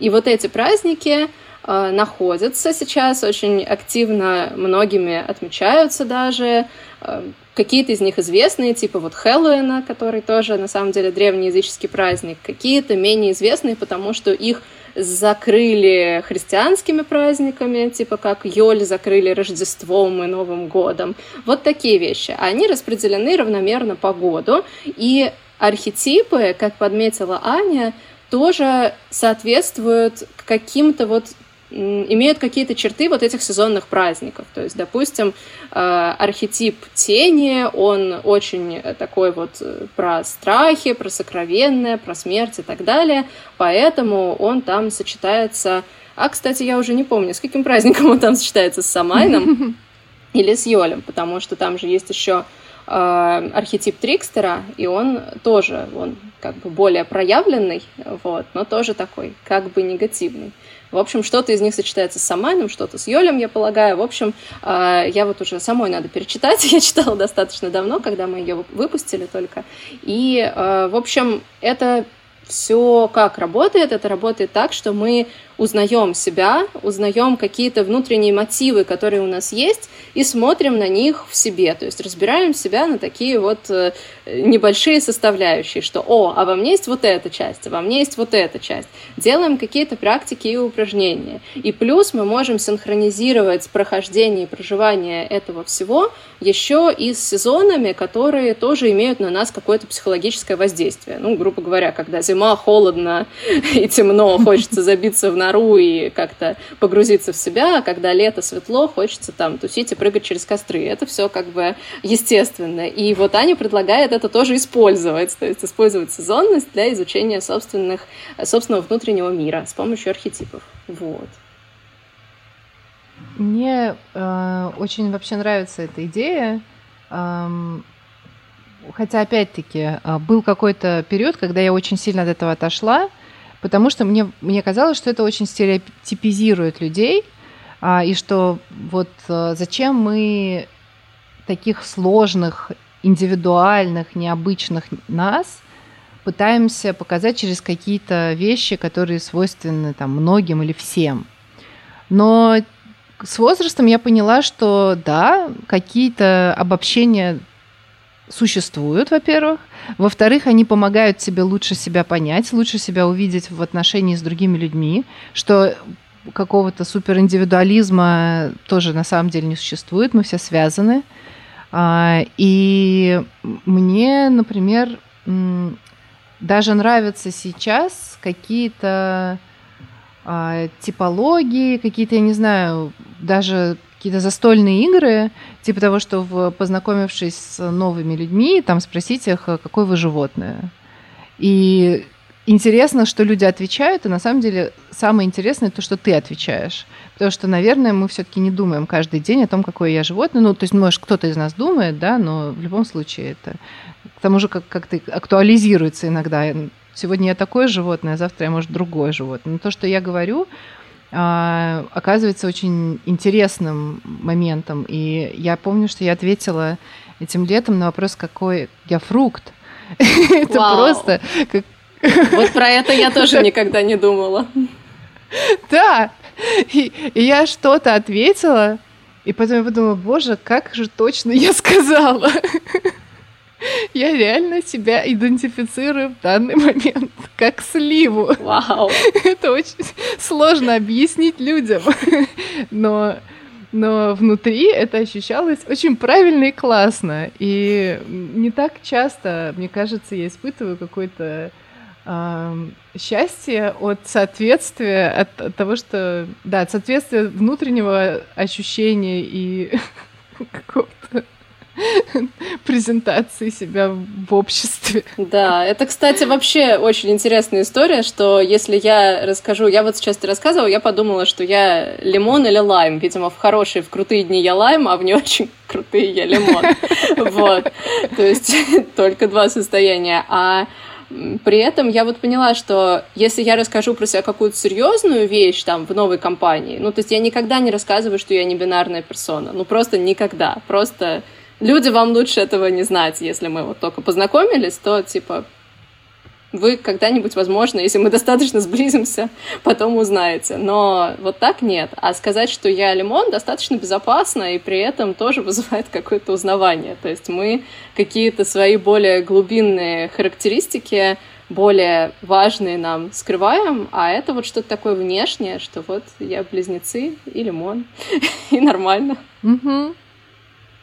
И вот эти праздники а, находятся сейчас, очень активно многими отмечаются даже. А, какие-то из них известные, типа вот Хэллоуина, который тоже на самом деле древний языческий праздник, какие-то менее известные, потому что их закрыли христианскими праздниками, типа как Йоль закрыли Рождеством и Новым годом. Вот такие вещи. Они распределены равномерно по году, и архетипы, как подметила Аня, тоже соответствуют каким-то вот имеют какие-то черты вот этих сезонных праздников. То есть, допустим, э, архетип тени, он очень такой вот э, про страхи, про сокровенное, про смерть и так далее, поэтому он там сочетается... А, кстати, я уже не помню, с каким праздником он там сочетается, с Самайном [laughs] или с Йолем, потому что там же есть еще архетип Трикстера, и он тоже, он как бы более проявленный, вот, но тоже такой, как бы негативный. В общем, что-то из них сочетается с Самайном, что-то с Йолем, я полагаю. В общем, я вот уже самой надо перечитать. [laughs] Я читала достаточно давно, когда мы ее выпустили только. И, в общем, это все как работает? Это работает так, что мы узнаем себя, узнаем какие-то внутренние мотивы, которые у нас есть, и смотрим на них в себе. То есть разбираем себя на такие вот э, небольшие составляющие, что «О, а во мне есть вот эта часть, а во мне есть вот эта часть». Делаем какие-то практики и упражнения. И плюс мы можем синхронизировать прохождение и проживание этого всего еще и с сезонами, которые тоже имеют на нас какое-то психологическое воздействие. Ну, грубо говоря, когда зима, холодно [laughs] и темно, хочется забиться в нору и как-то погрузиться в себя, а когда лето светло, хочется там тусить и прыгать через костры. Это все как бы естественно. И вот Аня предлагает это тоже использовать, то есть использовать сезонность для изучения собственных, собственного внутреннего мира с помощью архетипов. Вот. Мне э, очень вообще нравится эта идея. Эм, хотя, опять-таки, э, был какой-то период, когда я очень сильно от этого отошла, потому что мне, мне казалось, что это очень стереотипизирует людей, а, и что вот а, зачем мы таких сложных, индивидуальных, необычных нас пытаемся показать через какие-то вещи, которые свойственны там, многим или всем. Но с возрастом я поняла, что да, какие-то обобщения существуют, во-первых. Во-вторых, они помогают тебе лучше себя понять, лучше себя увидеть в отношении с другими людьми, что какого-то супериндивидуализма тоже на самом деле не существует, мы все связаны. А, и мне, например, даже нравятся сейчас какие-то а, типологии, какие-то, я не знаю, даже какие-то застольные игры, типа того, что в, познакомившись с новыми людьми, там спросить их, какое вы животное. И интересно, что люди отвечают, и на самом деле самое интересное то, что ты отвечаешь. Потому что, наверное, мы все-таки не думаем каждый день о том, какое я животное. Ну, то есть, может, кто-то из нас думает, да, но в любом случае это к тому же как- как-то актуализируется иногда. Сегодня я такое животное, а завтра я, может, другое животное. Но то, что я говорю, оказывается очень интересным моментом. И я помню, что я ответила этим летом на вопрос, какой я фрукт. [laughs] Это просто... Вот про это я тоже [laughs] никогда не думала. Да, и, я что-то ответила, и потом я подумала, боже, как же точно я сказала. [laughs] Я реально себя идентифицирую в данный момент как сливу. Вау. Это очень сложно объяснить людям. Но, но внутри это ощущалось очень правильно и классно. И не так часто, мне кажется, я испытываю какой-то э, счастье от соответствия, от, от того, что, да, от соответствия внутреннего ощущения и [laughs] какого-то [laughs] презентации себя в обществе. Да, это, кстати, вообще очень интересная история, что если я расскажу, я вот сейчас ты рассказывала, я подумала, что я лимон или лайм. Видимо, в хорошие, в крутые дни я лайм, а в не очень [laughs] крутые я лимон. [laughs] Вот. То есть только два состояния. А при этом я вот поняла, что если я расскажу про себя какую-то серьезную вещь там в новой компании, ну, то есть я никогда не рассказываю, что я не бинарная персона. Ну, просто никогда. Просто люди, вам лучше этого не знать. Если мы вот только познакомились, то, типа, вы когда-нибудь, возможно, если мы достаточно сблизимся, [laughs] потом узнаете. Но вот так нет. А сказать, что я лимон, достаточно безопасно и при этом тоже [laughs] вызывает какое-то узнавание. То есть мы какие-то свои более глубинные характеристики, более важные нам скрываем, а это вот что-то такое внешнее, что вот я близнецы и лимон, [laughs] и нормально. Угу.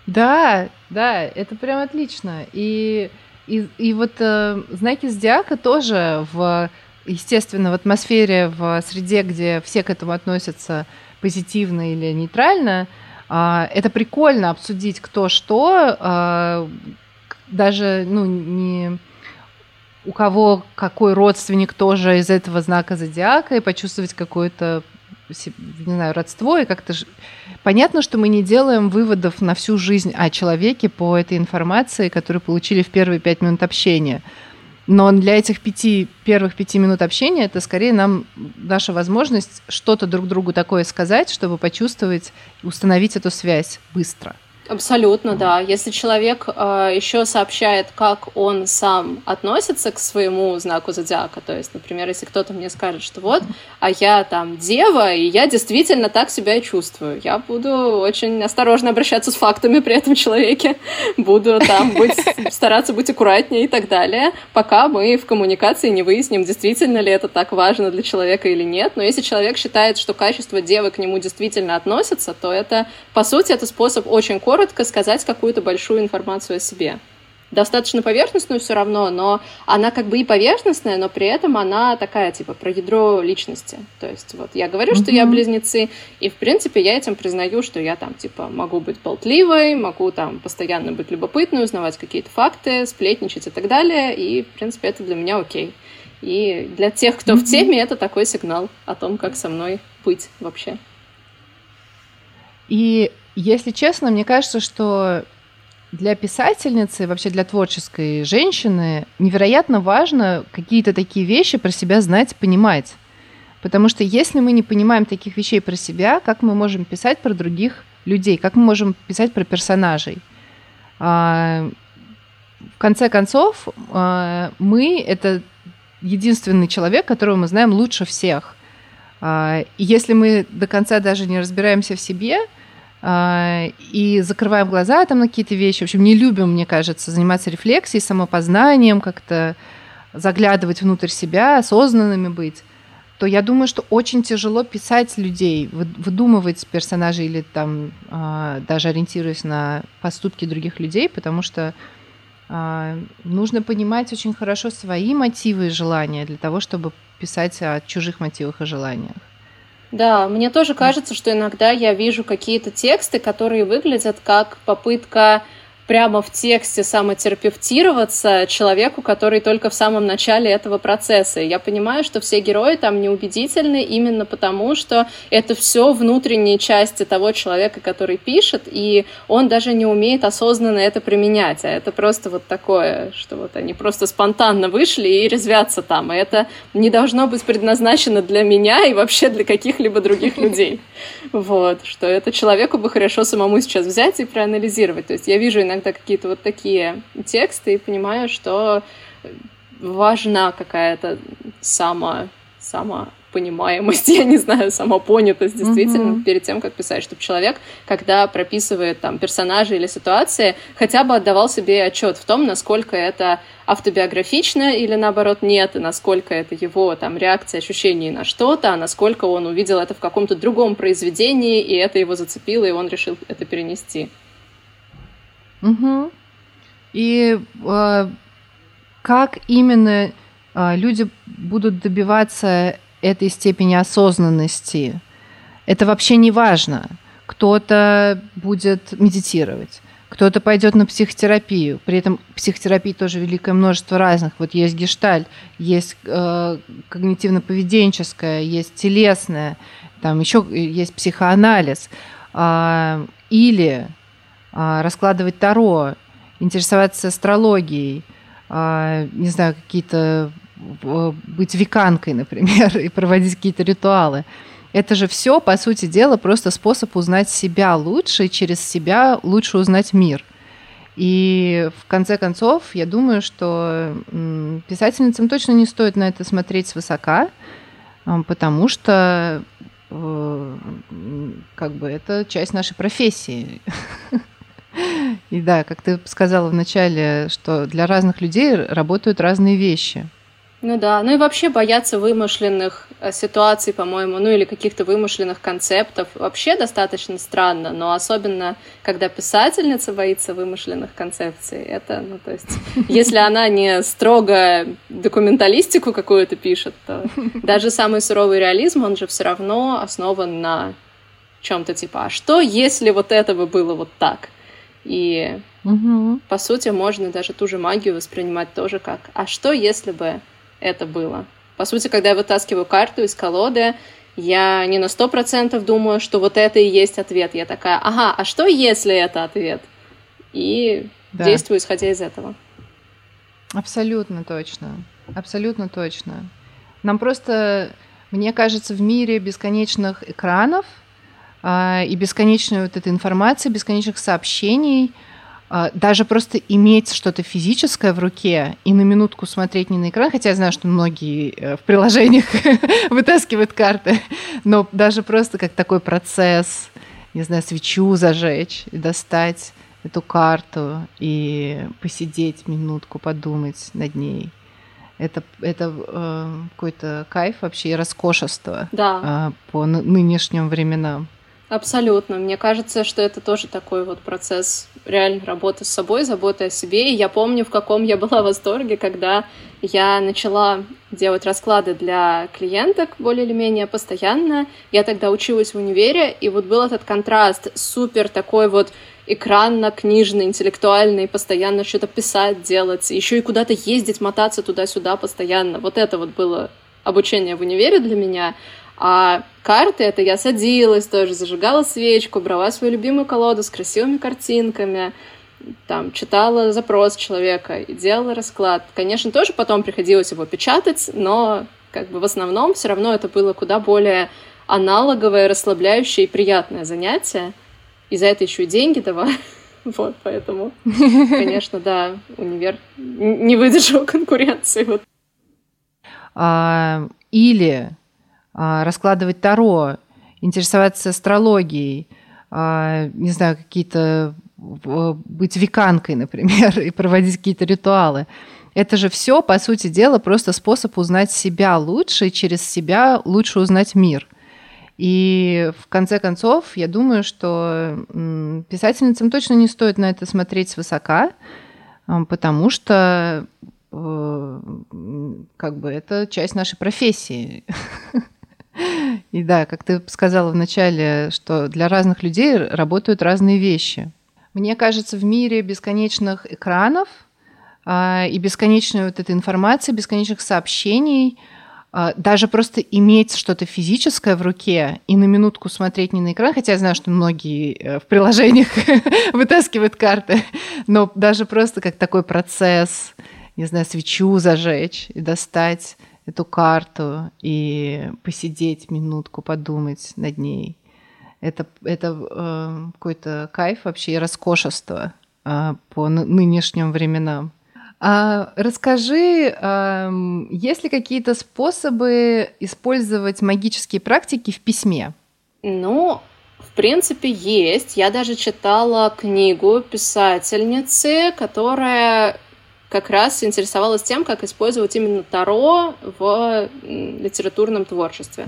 Да, да, это прям отлично. И, и, и вот э, знаки зодиака тоже в, естественно, в атмосфере, в среде, где все к этому относятся позитивно или нейтрально, э, это прикольно обсудить кто что, э, даже, ну, не у кого какой родственник тоже из этого знака зодиака, и почувствовать какое-то не знаю, родство, и как-то... Понятно, что мы не делаем выводов на всю жизнь о человеке по этой информации, которую получили в первые пять минут общения. Но для этих пяти, первых пяти минут общения это скорее нам наша возможность что-то друг другу такое сказать, чтобы почувствовать, установить эту связь быстро. Абсолютно, да. Если человек э, еще сообщает, как он сам относится к своему знаку зодиака, то есть, например, если кто-то мне скажет, что вот, а я там дева, и я действительно так себя и чувствую, я буду очень осторожно обращаться с фактами при этом человеке, буду там быть, стараться быть аккуратнее и так далее, пока мы в коммуникации не выясним, действительно ли это так важно для человека или нет. Но если человек считает, что качество девы к нему действительно относится, то это, по сути, это способ очень коротко коротко сказать какую-то большую информацию о себе. Достаточно поверхностную все равно, но она как бы и поверхностная, но при этом она такая, типа, про ядро личности. То есть вот я говорю, mm-hmm. что я близнецы, и, в принципе, я этим признаю, что я там, типа, могу быть болтливой, могу там постоянно быть любопытной, узнавать какие-то факты, сплетничать и так далее, и, в принципе, это для меня окей. И для тех, кто mm-hmm. в теме, это такой сигнал о том, как со мной быть вообще. И если честно, мне кажется, что для писательницы, вообще для творческой женщины невероятно важно какие-то такие вещи про себя знать, понимать. Потому что если мы не понимаем таких вещей про себя, как мы можем писать про других людей, как мы можем писать про персонажей? А, в конце концов, а, мы — это единственный человек, которого мы знаем лучше всех. А, и если мы до конца даже не разбираемся в себе — и закрываем глаза там на какие-то вещи. В общем, не любим, мне кажется, заниматься рефлексией, самопознанием, как-то заглядывать внутрь себя, осознанными быть то я думаю, что очень тяжело писать людей, выдумывать персонажей или там а, даже ориентируясь на поступки других людей, потому что а, нужно понимать очень хорошо свои мотивы и желания для того, чтобы писать о чужих мотивах и желаниях. Да, мне тоже кажется, что иногда я вижу какие-то тексты, которые выглядят как попытка прямо в тексте самотерапевтироваться человеку, который только в самом начале этого процесса. И я понимаю, что все герои там неубедительны именно потому, что это все внутренние части того человека, который пишет, и он даже не умеет осознанно это применять, а это просто вот такое, что вот они просто спонтанно вышли и резвятся там, и это не должно быть предназначено для меня и вообще для каких-либо других людей. [laughs] Вот, что это человеку бы хорошо самому сейчас взять и проанализировать. То есть я вижу иногда иногда какие-то вот такие тексты и понимаю, что важна какая-то само, само понимаемость, [laughs] я не знаю, самопонятость действительно mm-hmm. перед тем, как писать, чтобы человек, когда прописывает там персонажи или ситуации, хотя бы отдавал себе отчет в том, насколько это автобиографично или наоборот нет, и насколько это его там реакция, ощущение на что-то, а насколько он увидел это в каком-то другом произведении, и это его зацепило, и он решил это перенести. Угу. И э, как именно э, люди будут добиваться этой степени осознанности? Это вообще не важно. Кто-то будет медитировать, кто-то пойдет на психотерапию. При этом психотерапии тоже великое множество разных. Вот есть гешталь, есть э, когнитивно-поведенческая, есть телесная, там еще есть психоанализ. Э, или раскладывать таро, интересоваться астрологией, а, не знаю, какие-то быть веканкой, например, [laughs] и проводить какие-то ритуалы. Это же все, по сути дела, просто способ узнать себя лучше и через себя лучше узнать мир. И в конце концов, я думаю, что писательницам точно не стоит на это смотреть свысока, потому что э, как бы это часть нашей профессии. [laughs] И да, как ты сказала вначале, что для разных людей работают разные вещи. Ну да, ну и вообще бояться вымышленных э, ситуаций, по-моему, ну или каких-то вымышленных концептов вообще достаточно странно, но особенно, когда писательница боится вымышленных концепций, это, ну то есть, [laughs] если она не строго документалистику какую-то пишет, то [laughs] даже самый суровый реализм, он же все равно основан на чем-то типа, а что если вот это бы было вот так? И, угу. по сути, можно даже ту же магию воспринимать тоже как «а что, если бы это было?» По сути, когда я вытаскиваю карту из колоды, я не на сто процентов думаю, что вот это и есть ответ. Я такая, ага, а что если это ответ? И да. действую исходя из этого. Абсолютно точно. Абсолютно точно. Нам просто, мне кажется, в мире бесконечных экранов и бесконечной вот этой информации, бесконечных сообщений – а, даже просто иметь что-то физическое в руке и на минутку смотреть не на экран, хотя я знаю, что многие э, в приложениях [laughs] вытаскивают карты, но даже просто как такой процесс, не знаю, свечу зажечь и достать эту карту и посидеть минутку, подумать над ней. Это, это э, какой-то кайф вообще и роскошество да. э, по нынешним временам. Абсолютно. Мне кажется, что это тоже такой вот процесс реальной работы с собой, заботы о себе. И я помню, в каком я была в [laughs] восторге, когда я начала делать расклады для клиенток более или менее постоянно. Я тогда училась в универе, и вот был этот контраст супер такой вот экранно-книжный, интеллектуальный, постоянно что-то писать, делать, еще и куда-то ездить, мотаться туда-сюда постоянно. Вот это вот было обучение в универе для меня. А карты — это я садилась тоже, зажигала свечку, брала свою любимую колоду с красивыми картинками, там, читала запрос человека и делала расклад. Конечно, тоже потом приходилось его печатать, но как бы в основном все равно это было куда более аналоговое, расслабляющее и приятное занятие. И за это еще и деньги давали. [laughs] Вот, поэтому, [laughs] конечно, да, универ не выдержал [laughs] конкуренции. Вот. А, или раскладывать таро, интересоваться астрологией, а, не знаю, какие-то быть веканкой, [laughs] например, и проводить какие-то ритуалы. Это же все, по сути дела, просто способ узнать себя лучше и через себя лучше узнать мир. И в конце концов, я думаю, что писательницам точно не стоит на это смотреть свысока, потому что э, как бы это часть нашей профессии. [laughs] И да, как ты сказала вначале, что для разных людей работают разные вещи. Мне кажется, в мире бесконечных экранов а, и бесконечной вот этой информации, бесконечных сообщений, а, даже просто иметь что-то физическое в руке и на минутку смотреть не на экран, хотя я знаю, что многие э, в приложениях [laughs] вытаскивают карты, но даже просто как такой процесс, не знаю, свечу зажечь и достать эту карту и посидеть минутку, подумать над ней. Это, это э, какой-то кайф вообще и роскошество э, по нынешним временам. А, расскажи, э, есть ли какие-то способы использовать магические практики в письме? Ну, в принципе, есть. Я даже читала книгу писательницы, которая как раз интересовалась тем, как использовать именно Таро в литературном творчестве.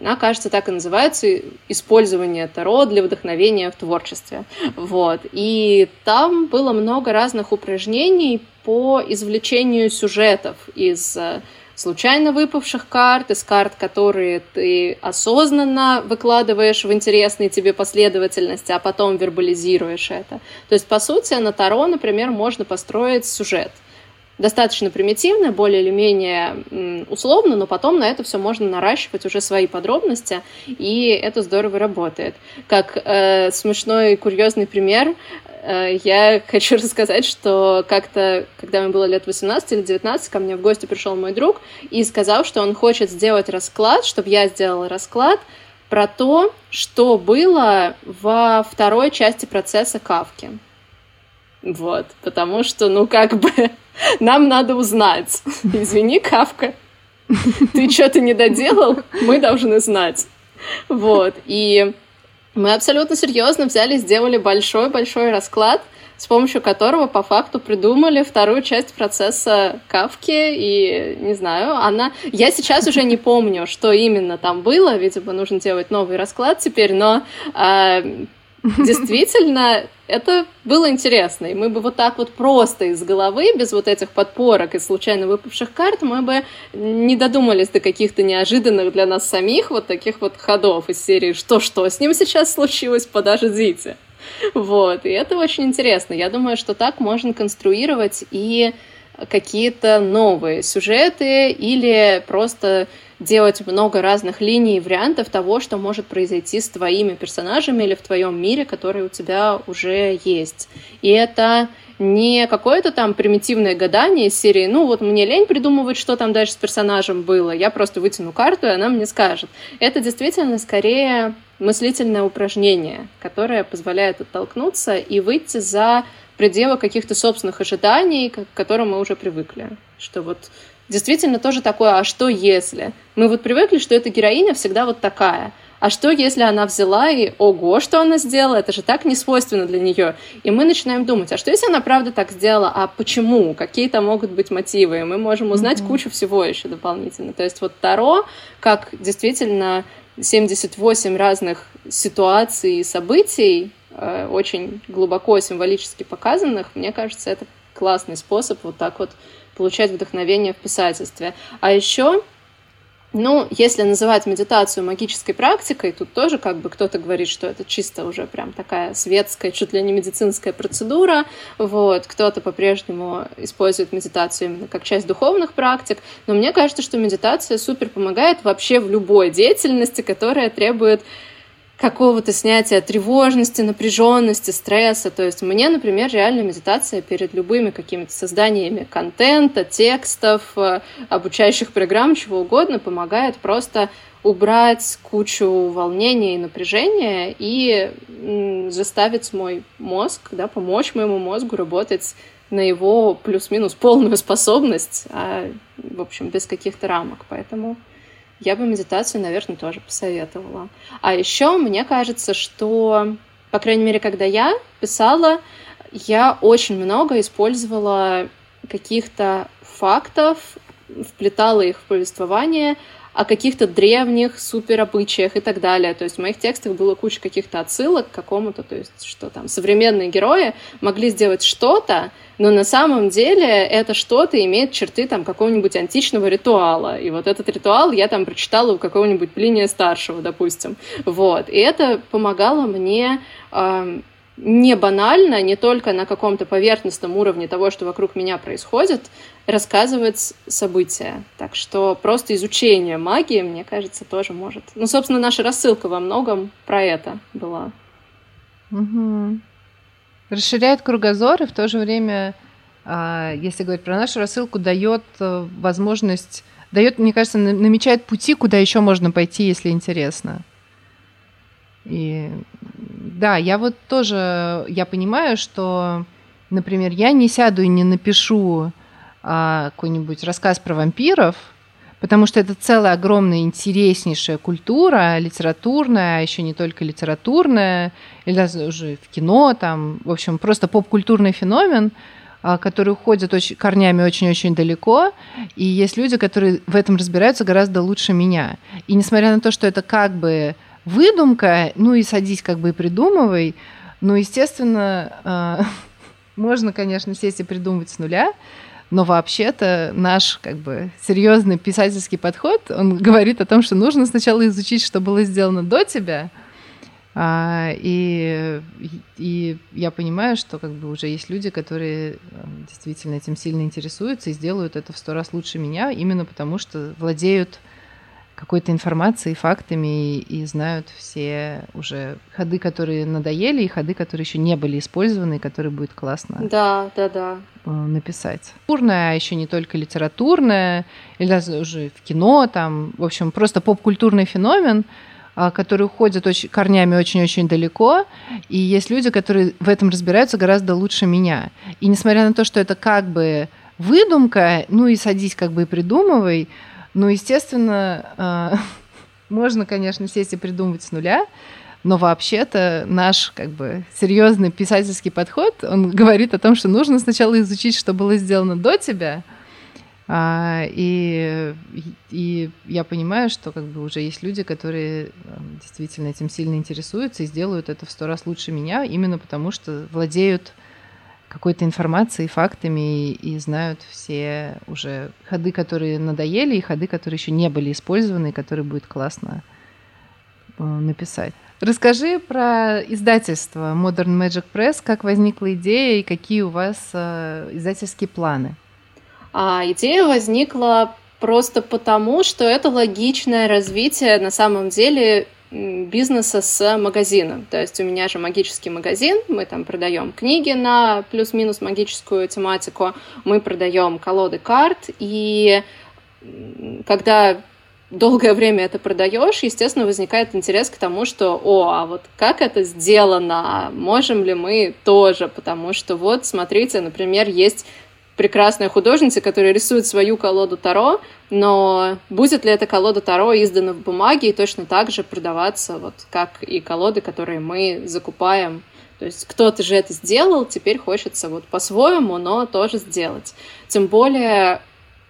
Она, кажется, так и называется «Использование Таро для вдохновения в творчестве». Вот. И там было много разных упражнений по извлечению сюжетов из э, случайно выпавших карт, из карт, которые ты осознанно выкладываешь в интересные тебе последовательности, а потом вербализируешь это. То есть, по сути, на Таро, например, можно построить сюжет – достаточно примитивно, более или менее условно, но потом на это все можно наращивать уже свои подробности, и это здорово работает. Как э, смешной курьезный пример, э, я хочу [laughs] рассказать, что как-то, когда мне было лет 18 или 19, ко мне в гости пришел мой друг и сказал, что он хочет сделать расклад, чтобы я сделала расклад про то, что было во второй части процесса Кавки. Вот, потому что, ну, как бы, [laughs] нам надо узнать. [laughs] Извини, Кавка, ты что-то не доделал, мы должны знать. Вот, и мы абсолютно серьезно взяли, сделали большой-большой расклад, с помощью которого по факту придумали вторую часть процесса Кавки, и не знаю, она... Я сейчас уже не помню, что именно там было, видимо, нужно делать новый расклад теперь, но э, [laughs] действительно, это было интересно. И мы бы вот так вот просто из головы, без вот этих подпорок и случайно выпавших карт, мы бы не додумались до каких-то неожиданных для нас самих вот таких вот ходов из серии «Что-что с ним сейчас случилось? Подождите!» Вот, и это очень интересно. Я думаю, что так можно конструировать и какие-то новые сюжеты или просто делать много разных линий и вариантов того, что может произойти с твоими персонажами или в твоем мире, который у тебя уже есть. И это не какое-то там примитивное гадание из серии, ну вот мне лень придумывать, что там дальше с персонажем было, я просто вытяну карту, и она мне скажет. Это действительно скорее мыслительное упражнение, которое позволяет оттолкнуться и выйти за пределы каких-то собственных ожиданий, к которым мы уже привыкли. Что вот действительно тоже такое, а что если? Мы вот привыкли, что эта героиня всегда вот такая. А что, если она взяла и, ого, что она сделала, это же так не свойственно для нее. И мы начинаем думать, а что, если она правда так сделала, а почему, какие то могут быть мотивы, и мы можем узнать mm-hmm. кучу всего еще дополнительно. То есть вот Таро, как действительно 78 разных ситуаций и событий, э, очень глубоко символически показанных, мне кажется, это классный способ вот так вот получать вдохновение в писательстве. А еще ну, если называть медитацию магической практикой, тут тоже как бы кто-то говорит, что это чисто уже прям такая светская, чуть ли не медицинская процедура, вот, кто-то по-прежнему использует медитацию именно как часть духовных практик, но мне кажется, что медитация супер помогает вообще в любой деятельности, которая требует какого-то снятия тревожности, напряженности, стресса. То есть мне, например, реально медитация перед любыми какими-то созданиями контента, текстов, э, обучающих программ, чего угодно, помогает просто убрать кучу волнения и напряжения и заставить мой мозг, да, помочь моему мозгу работать на его плюс-минус полную способность, а, в общем, без каких-то рамок. Поэтому я бы медитацию, наверное, тоже посоветовала. А еще мне кажется, что, по крайней мере, когда я писала, я очень много использовала каких-то фактов, вплетала их в повествование, о каких-то древних суперобычаях и так далее. То есть в моих текстах было куча каких-то отсылок к какому-то, то есть что там современные герои могли сделать что-то, но на самом деле это что-то имеет черты там какого-нибудь античного ритуала. И вот этот ритуал я там прочитала у какого-нибудь Плиния Старшего, допустим. Вот. И это помогало мне э, не банально, не только на каком-то поверхностном уровне того, что вокруг меня происходит, рассказывать события. Так что просто изучение магии, мне кажется, тоже может. Ну, собственно, наша рассылка во многом про это была. Угу. Расширяет кругозор и в то же время, а, если говорить про нашу рассылку, дает э, возможность, дает, мне кажется, намечает пути, куда еще можно пойти, если интересно. И да, я вот тоже, я понимаю, что, например, я не сяду и не напишу а, какой-нибудь рассказ про вампиров, потому что это целая огромная интереснейшая культура, литературная, а еще не только литературная, или даже уже в кино, там, в общем, просто поп-культурный феномен, а, который уходит очень, корнями очень-очень далеко, и есть люди, которые в этом разбираются гораздо лучше меня. И несмотря на то, что это как бы выдумка, ну и садись как бы и придумывай. Ну, естественно, а, [laughs] можно, конечно, сесть и придумывать с нуля, но вообще-то наш как бы серьезный писательский подход, он [laughs] говорит о том, что нужно сначала изучить, что было сделано до тебя, а, и, и я понимаю, что как бы уже есть люди, которые действительно этим сильно интересуются и сделают это в сто раз лучше меня, именно потому что владеют какой-то информацией, фактами и, и знают все уже ходы, которые надоели, и ходы, которые еще не были использованы, и которые будет классно да, да, да. Э, написать. Литературная, а еще не только литературная, или даже уже в кино, там, в общем, просто поп-культурный феномен, а, который уходит очень, корнями очень-очень далеко, и есть люди, которые в этом разбираются гораздо лучше меня. И несмотря на то, что это как бы выдумка, ну и садись как бы и придумывай, ну, естественно, а, [laughs] можно, конечно, сесть и придумывать с нуля, но вообще-то наш как бы серьезный писательский подход, он [laughs] говорит о том, что нужно сначала изучить, что было сделано до тебя, а, и, и я понимаю, что как бы уже есть люди, которые действительно этим сильно интересуются и сделают это в сто раз лучше меня, именно потому что владеют какой-то информацией, фактами и, и знают все уже ходы, которые надоели, и ходы, которые еще не были использованы, и которые будет классно э, написать. Расскажи про издательство Modern Magic Press, как возникла идея и какие у вас э, издательские планы. А, идея возникла просто потому, что это логичное развитие на самом деле бизнеса с магазином. То есть у меня же магический магазин, мы там продаем книги на плюс-минус магическую тематику, мы продаем колоды карт, и когда долгое время это продаешь, естественно, возникает интерес к тому, что, о, а вот как это сделано, можем ли мы тоже, потому что вот, смотрите, например, есть прекрасная художница, которая рисует свою колоду Таро, но будет ли эта колода Таро издана в бумаге и точно так же продаваться, вот как и колоды, которые мы закупаем то есть кто-то же это сделал, теперь хочется вот по-своему, но тоже сделать. Тем более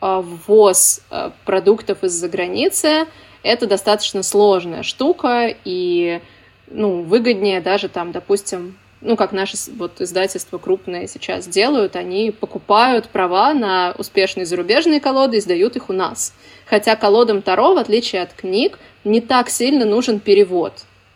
а, ввоз а, продуктов из-за границы — это достаточно сложная штука, и ну, выгоднее даже там, допустим, ну, как наши вот издательства крупные сейчас делают, они покупают права на успешные зарубежные колоды и сдают их у нас. Хотя колодам Таро, в отличие от книг, не так сильно нужен перевод.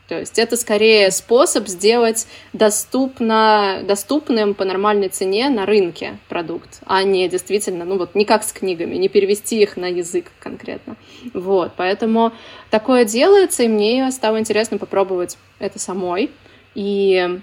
То есть это скорее способ сделать доступно, доступным по нормальной цене на рынке продукт, а не действительно, ну вот не как с книгами, не перевести их на язык конкретно. Вот, поэтому такое делается, и мне стало интересно попробовать это самой. И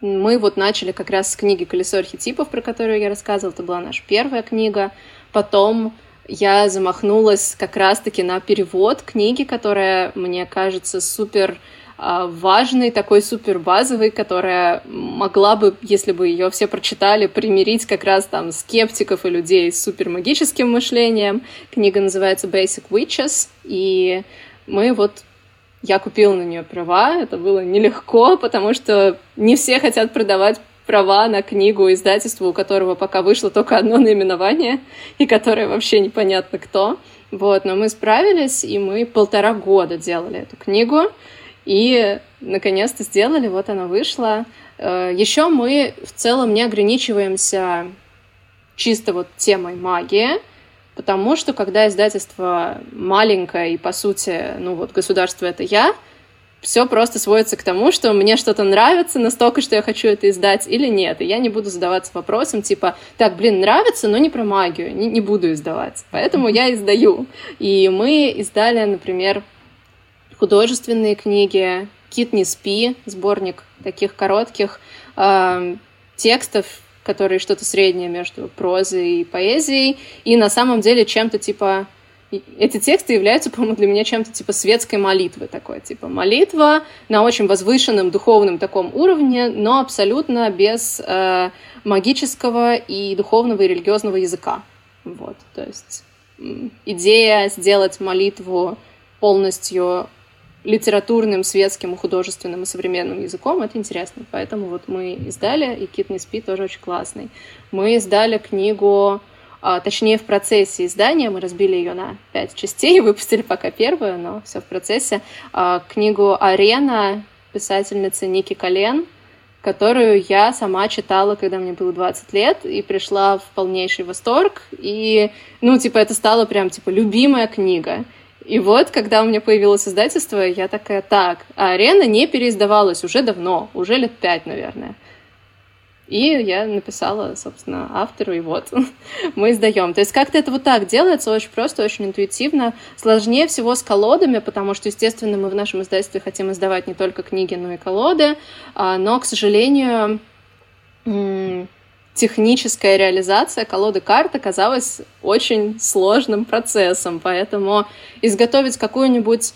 мы вот начали как раз с книги «Колесо архетипов», про которую я рассказывала. Это была наша первая книга. Потом я замахнулась как раз-таки на перевод книги, которая, мне кажется, супер а, важный, такой супер базовый, которая могла бы, если бы ее все прочитали, примирить как раз там скептиков и людей с супер магическим мышлением. Книга называется Basic Witches, и мы вот я купила на нее права, это было нелегко, потому что не все хотят продавать права на книгу издательству, у которого пока вышло только одно наименование, и которое вообще непонятно кто. Вот, но мы справились, и мы полтора года делали эту книгу, и наконец-то сделали, вот она вышла. Э, Еще мы в целом не ограничиваемся чисто вот темой магии, Потому что когда издательство маленькое и, по сути, ну вот государство — это я, все просто сводится к тому, что мне что-то нравится настолько, что я хочу это издать или нет. И я не буду задаваться вопросом типа, так, блин, нравится, но не про магию, не, не буду издавать. Поэтому я издаю. И мы издали, например, художественные книги, «Кит не спи», сборник таких коротких э, текстов которые что-то среднее между прозой и поэзией, и на самом деле чем-то типа эти тексты являются, по-моему, для меня чем-то типа светской молитвы такой, типа молитва на очень возвышенном духовном таком уровне, но абсолютно без э, магического и духовного и религиозного языка. Вот, то есть идея сделать молитву полностью литературным, светским, художественным и современным языком, это интересно. Поэтому вот мы издали, и «Кит не спит» тоже очень классный. Мы издали книгу, а, точнее, в процессе издания, мы разбили ее на пять частей, [laughs] выпустили пока первую, но все в процессе, а, книгу «Арена» писательницы Ники Колен, которую я сама читала, когда мне было 20 лет, и пришла в полнейший восторг, и, ну, типа, это стало прям, типа, любимая книга. И вот, когда у меня появилось издательство, я такая, так, а арена не переиздавалась уже давно, уже лет пять, наверное. И я написала, собственно, автору, и вот [laughs] мы издаем. То есть как-то это вот так делается, очень просто, очень интуитивно. Сложнее всего с колодами, потому что, естественно, мы в нашем издательстве хотим издавать не только книги, но и колоды. А, но, к сожалению, техническая реализация колоды карт оказалась очень сложным процессом, поэтому изготовить какую-нибудь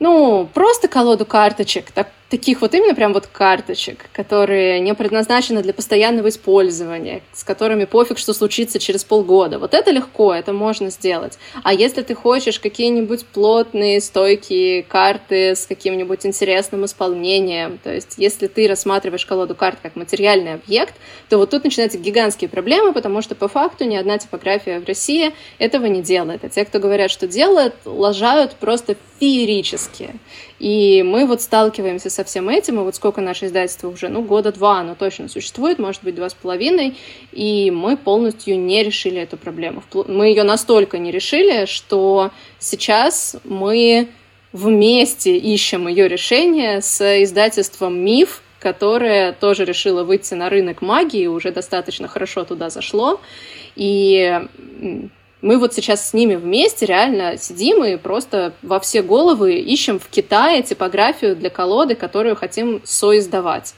ну, просто колоду карточек, так, таких вот именно прям вот карточек, которые не предназначены для постоянного использования, с которыми пофиг, что случится через полгода. Вот это легко, это можно сделать. А если ты хочешь какие-нибудь плотные, стойкие карты с каким-нибудь интересным исполнением, то есть если ты рассматриваешь колоду карт как материальный объект, то вот тут начинаются гигантские проблемы, потому что по факту ни одна типография в России этого не делает. А те, кто говорят, что делают, лажают просто феерически. И мы вот сталкиваемся со всем этим, и вот сколько наше издательство уже, ну, года два оно точно существует, может быть, два с половиной, и мы полностью не решили эту проблему. Мы ее настолько не решили, что сейчас мы вместе ищем ее решение с издательством «Миф», которое тоже решило выйти на рынок магии, уже достаточно хорошо туда зашло. И Мы вот сейчас с ними вместе реально сидим и просто во все головы ищем в Китае типографию для колоды, которую хотим соиздавать.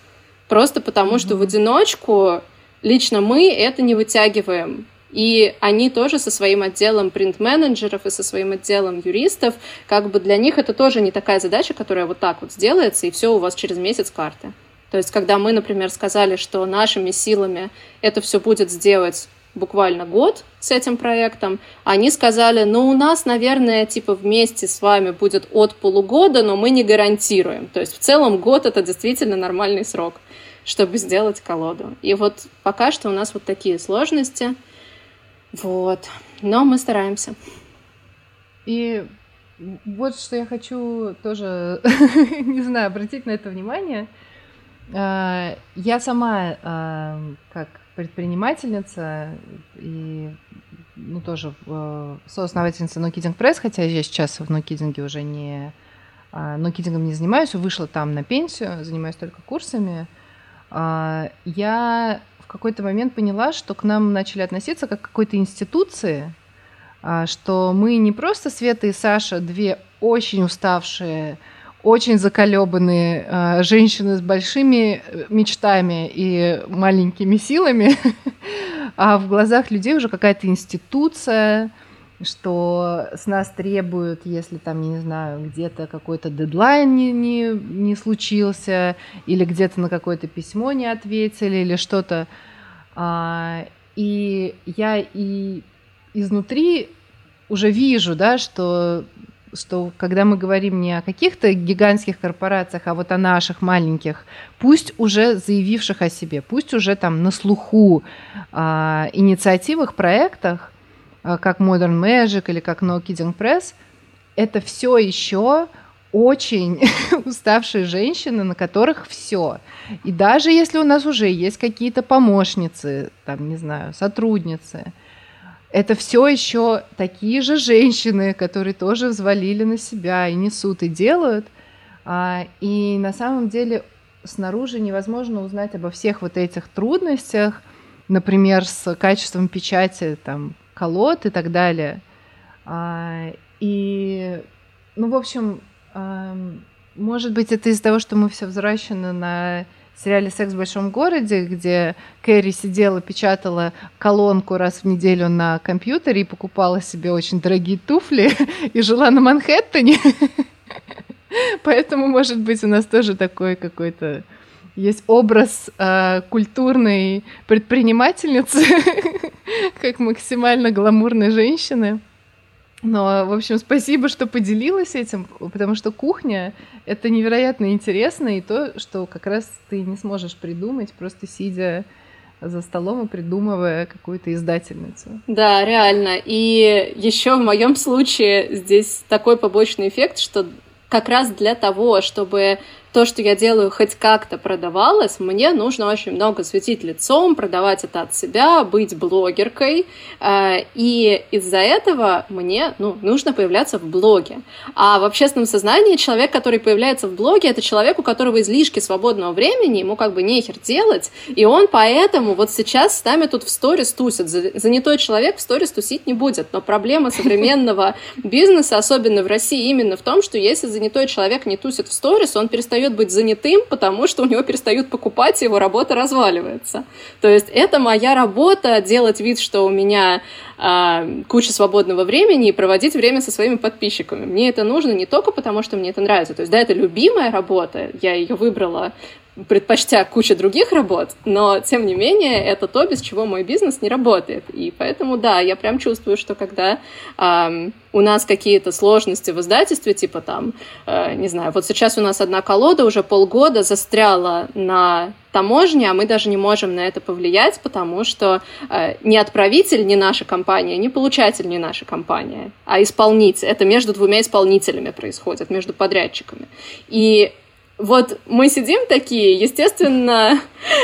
Просто потому, mm-hmm. что в одиночку лично мы это не вытягиваем. И они тоже со своим отделом принт-менеджеров и со своим отделом юристов, как бы для них это тоже не такая задача, которая вот так вот сделается, и все у вас через месяц карты. То есть, когда мы, например, сказали, что нашими силами это все будет сделать буквально год с этим проектом, они сказали, ну, у нас, наверное, типа вместе с вами будет от полугода, но мы не гарантируем. То есть, в целом, год — это действительно нормальный срок, чтобы сделать колоду. И вот пока что у нас вот такие сложности — вот. Но мы стараемся. И вот что я хочу тоже, [laughs] не знаю, обратить на это внимание. А, я сама а, как предпринимательница и ну, тоже э, соосновательница Kidding Press, хотя я сейчас в Kidding уже не No Kidding не занимаюсь, вышла там на пенсию, занимаюсь только курсами. Я какой-то момент поняла, что к нам начали относиться как к какой-то институции, а, что мы не просто Света и Саша, две очень уставшие, очень заколебанные а, женщины с большими э, мечтами и маленькими силами, [laughs] а в глазах людей уже какая-то институция, что с нас требуют, если там, не знаю, где-то какой-то дедлайн не, не, не случился, или где-то на какое-то письмо не ответили, или что-то. А, и я и изнутри уже вижу, да, что что когда мы говорим не о каких-то гигантских корпорациях, а вот о наших маленьких, пусть уже заявивших о себе, пусть уже там на слуху а, инициативах, проектах, а, как Modern Magic или как No Kidding Press, это все еще очень [laughs] уставшие женщины, на которых все. И даже если у нас уже есть какие-то помощницы, там, не знаю, сотрудницы, это все еще такие же женщины, которые тоже взвалили на себя и несут и делают. А, и на самом деле снаружи невозможно узнать обо всех вот этих трудностях, например, с качеством печати, там, колод и так далее. А, и, ну, в общем, может быть, это из-за того, что мы все взращены на сериале «Секс в большом городе», где Кэрри сидела, печатала колонку раз в неделю на компьютере и покупала себе очень дорогие туфли [laughs] и жила на Манхэттене. [laughs] Поэтому, может быть, у нас тоже такой какой-то есть образ э, культурной предпринимательницы, [laughs] как максимально гламурной женщины. Но, в общем, спасибо, что поделилась этим, потому что кухня — это невероятно интересно, и то, что как раз ты не сможешь придумать, просто сидя за столом и придумывая какую-то издательницу. Да, реально. И еще в моем случае здесь такой побочный эффект, что как раз для того, чтобы то, что я делаю, хоть как-то продавалось, мне нужно очень много светить лицом, продавать это от себя, быть блогеркой. Э, и из-за этого мне ну, нужно появляться в блоге. А в общественном сознании человек, который появляется в блоге, это человек, у которого излишки свободного времени, ему как бы нехер делать, и он поэтому вот сейчас с нами тут в сторис тусит. Занятой человек в сторис тусить не будет. Но проблема [laughs] современного бизнеса, особенно в России, именно в том, что если занятой человек не тусит в сторис, он перестает перестает быть занятым, потому что у него перестают покупать, и его работа разваливается. То есть это моя работа, делать вид, что у меня э, куча свободного времени и проводить время со своими подписчиками. Мне это нужно не только потому, что мне это нравится. То есть, да, это любимая работа, я ее выбрала предпочтя кучу других работ, но, тем не менее, это то, без чего мой бизнес не работает. И поэтому, да, я прям чувствую, что когда эм, у нас какие-то сложности в издательстве, типа там, э, не знаю, вот сейчас у нас одна колода уже полгода застряла на таможне, а мы даже не можем на это повлиять, потому что э, не отправитель, не наша компания, не получатель, не наша компания, а исполнитель. Это между двумя исполнителями происходит, между подрядчиками. И вот мы сидим такие, естественно,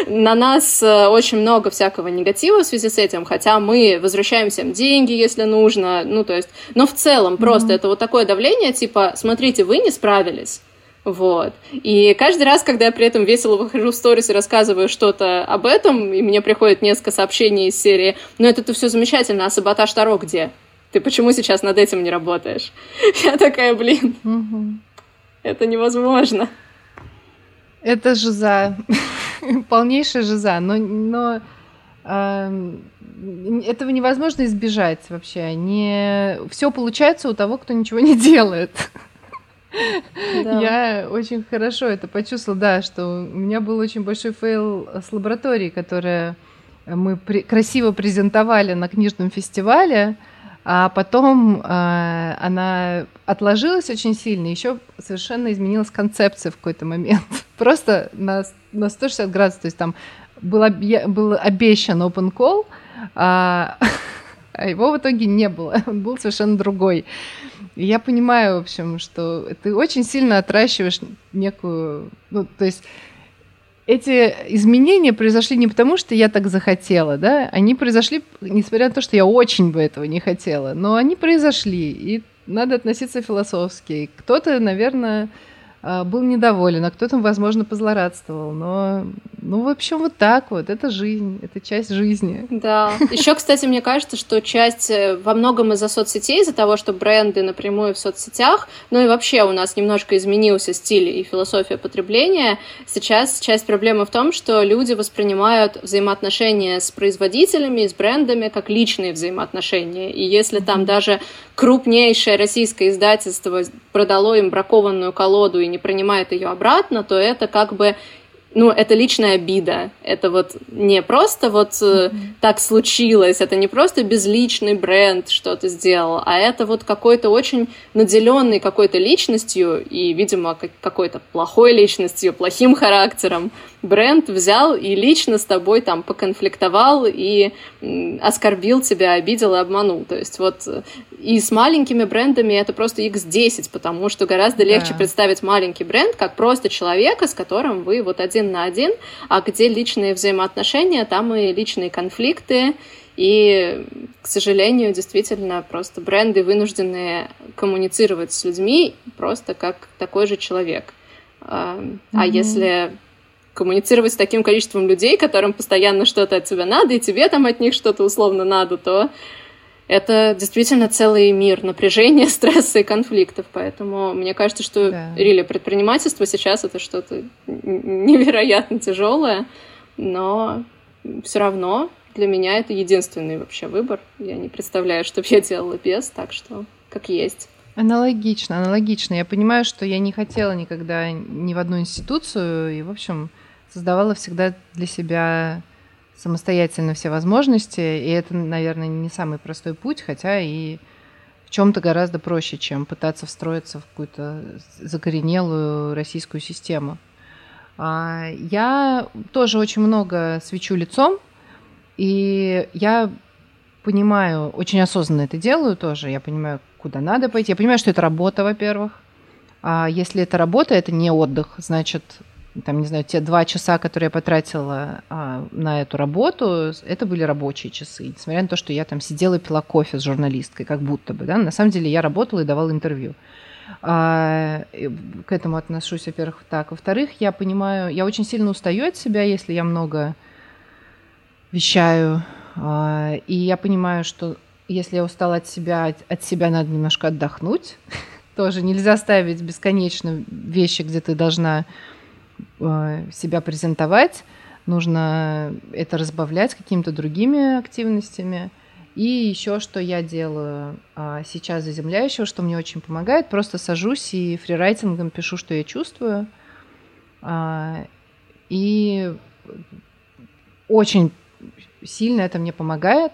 на нас э, очень много всякого негатива в связи с этим, хотя мы возвращаем всем деньги, если нужно, ну, то есть, но в целом просто mm-hmm. это вот такое давление, типа, смотрите, вы не справились, вот. И каждый раз, когда я при этом весело выхожу в сторис и рассказываю что-то об этом, и мне приходит несколько сообщений из серии, ну это-то все замечательно, а саботаж Таро где? Ты почему сейчас над этим не работаешь? [laughs] Я такая, блин, угу. это невозможно. Это жиза, [laughs] полнейшая жиза, но, но э, этого невозможно избежать вообще. Не все получается у того, кто ничего не делает. Да. Я очень хорошо это почувствовала, да, что у меня был очень большой фейл с лабораторией, которая мы при- красиво презентовали на книжном фестивале, а потом э, она отложилась очень сильно, еще совершенно изменилась концепция в какой-то момент. [laughs] Просто на, на 160 градусов, то есть там был, обе- был обещан open call, а, [laughs] а его в итоге не было, [laughs] он был совершенно другой. И я понимаю, в общем, что ты очень сильно отращиваешь некую, ну, то есть эти изменения произошли не потому, что я так захотела, да, они произошли, несмотря на то, что я очень бы этого не хотела, но они произошли, и надо относиться философски. Кто-то, наверное, был недоволен, а кто-то, возможно, позлорадствовал. Но, ну, в общем, вот так вот. Это жизнь, это часть жизни. Да. Еще, кстати, мне кажется, что часть э, во многом из-за соцсетей, из-за того, что бренды напрямую в соцсетях, ну и вообще у нас немножко изменился стиль и философия потребления. Сейчас часть проблемы в том, что люди воспринимают взаимоотношения с производителями, с брендами как личные взаимоотношения. И если там даже крупнейшее российское издательство продало им бракованную колоду и не принимает ее обратно, то это как бы ну, это личная обида. Это вот не просто вот mm-hmm. так случилось, это не просто безличный бренд что-то сделал, а это вот какой-то очень наделенный какой-то личностью и, видимо, какой-то плохой личностью, плохим характером бренд взял и лично с тобой там поконфликтовал и оскорбил тебя, обидел и обманул. То есть вот и с маленькими брендами это просто x10, потому что гораздо легче да. представить маленький бренд как просто человека, с которым вы вот один на один, а где личные взаимоотношения, там и личные конфликты, и, к сожалению, действительно, просто бренды вынуждены коммуницировать с людьми просто как такой же человек. Mm-hmm. А если коммуницировать с таким количеством людей, которым постоянно что-то от тебя надо, и тебе там от них что-то условно надо, то это действительно целый мир напряжения, [laughs] стресса и конфликтов. Поэтому мне кажется, что да. рели предпринимательство сейчас это что-то невероятно тяжелое, но все равно для меня это единственный вообще выбор. Я не представляю, что бы я делала без, так что как есть. Аналогично, аналогично. Я понимаю, что я не хотела никогда ни в одну институцию, и, в общем, создавала всегда для себя самостоятельно все возможности, и это, наверное, не самый простой путь, хотя и в чем-то гораздо проще, чем пытаться встроиться в какую-то закоренелую российскую систему. А, я тоже очень много свечу лицом, и я понимаю, очень осознанно это делаю тоже, я понимаю, куда надо пойти, я понимаю, что это работа, во-первых, а если это работа, это не отдых, значит, там, не знаю, те два часа, которые я потратила а, на эту работу, это были рабочие часы. Несмотря на то, что я там сидела и пила кофе с журналисткой, как будто бы, да, на самом деле я работала и давала интервью. А, к этому отношусь, во-первых, так. Во-вторых, я понимаю, я очень сильно устаю от себя, если я много вещаю. А, и я понимаю, что если я устала от себя, от себя надо немножко отдохнуть. [laughs] Тоже нельзя ставить бесконечно вещи, где ты должна себя презентовать, нужно это разбавлять какими-то другими активностями. И еще что я делаю а, сейчас заземляющего, что мне очень помогает, просто сажусь и фрирайтингом пишу, что я чувствую. А, и очень сильно это мне помогает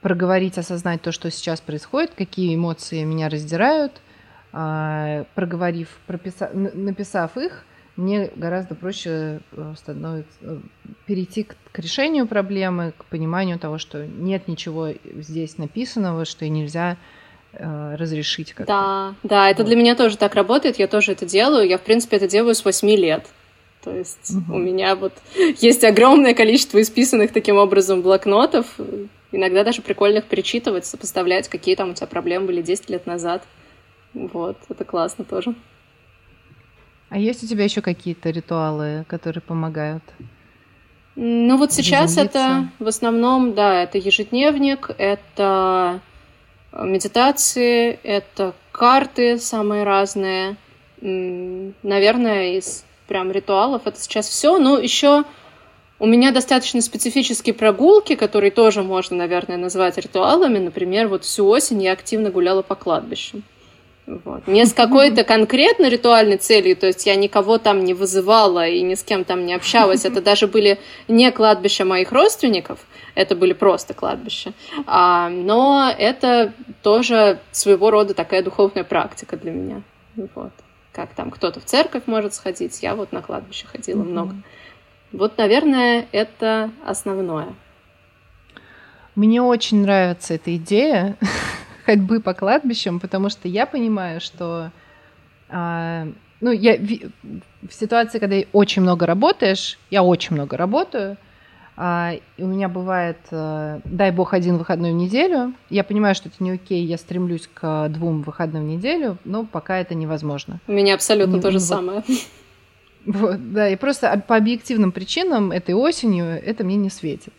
проговорить, осознать то, что сейчас происходит, какие эмоции меня раздирают, а, проговорив, прописа, написав их, мне гораздо проще э, становится э, перейти к, к решению проблемы, к пониманию того, что нет ничего здесь написанного, что и нельзя э, разрешить как-то. Да, да, это вот. для меня тоже так работает, я тоже это делаю. Я, в принципе, это делаю с 8 лет. То есть угу. у меня вот есть огромное количество исписанных таким образом блокнотов, иногда даже прикольных перечитывать, сопоставлять, какие там у тебя проблемы были 10 лет назад. Вот, это классно тоже. А есть у тебя еще какие-то ритуалы, которые помогают? Ну вот сейчас это в основном, да, это ежедневник, это медитации, это карты самые разные. Наверное, из прям ритуалов это сейчас все. Но еще у меня достаточно специфические прогулки, которые тоже можно, наверное, назвать ритуалами. Например, вот всю осень я активно гуляла по кладбищам. Вот. Не с какой-то конкретно ритуальной целью, то есть я никого там не вызывала и ни с кем там не общалась. Это даже были не кладбища моих родственников, это были просто кладбища. А, но это тоже своего рода такая духовная практика для меня. Вот. Как там кто-то в церковь может сходить, я вот на кладбище ходила mm-hmm. много. Вот, наверное, это основное. Мне очень нравится эта идея [laughs] ходьбы по кладбищам, потому что я понимаю, что а, ну, я в ситуации, когда очень много работаешь, я очень много работаю, а, и у меня бывает, а, дай бог, один выходной в неделю. Я понимаю, что это не окей, я стремлюсь к двум выходным в неделю, но пока это невозможно. У меня абсолютно не, то же вот, самое. Вот, да, и просто по объективным причинам этой осенью это мне не светит.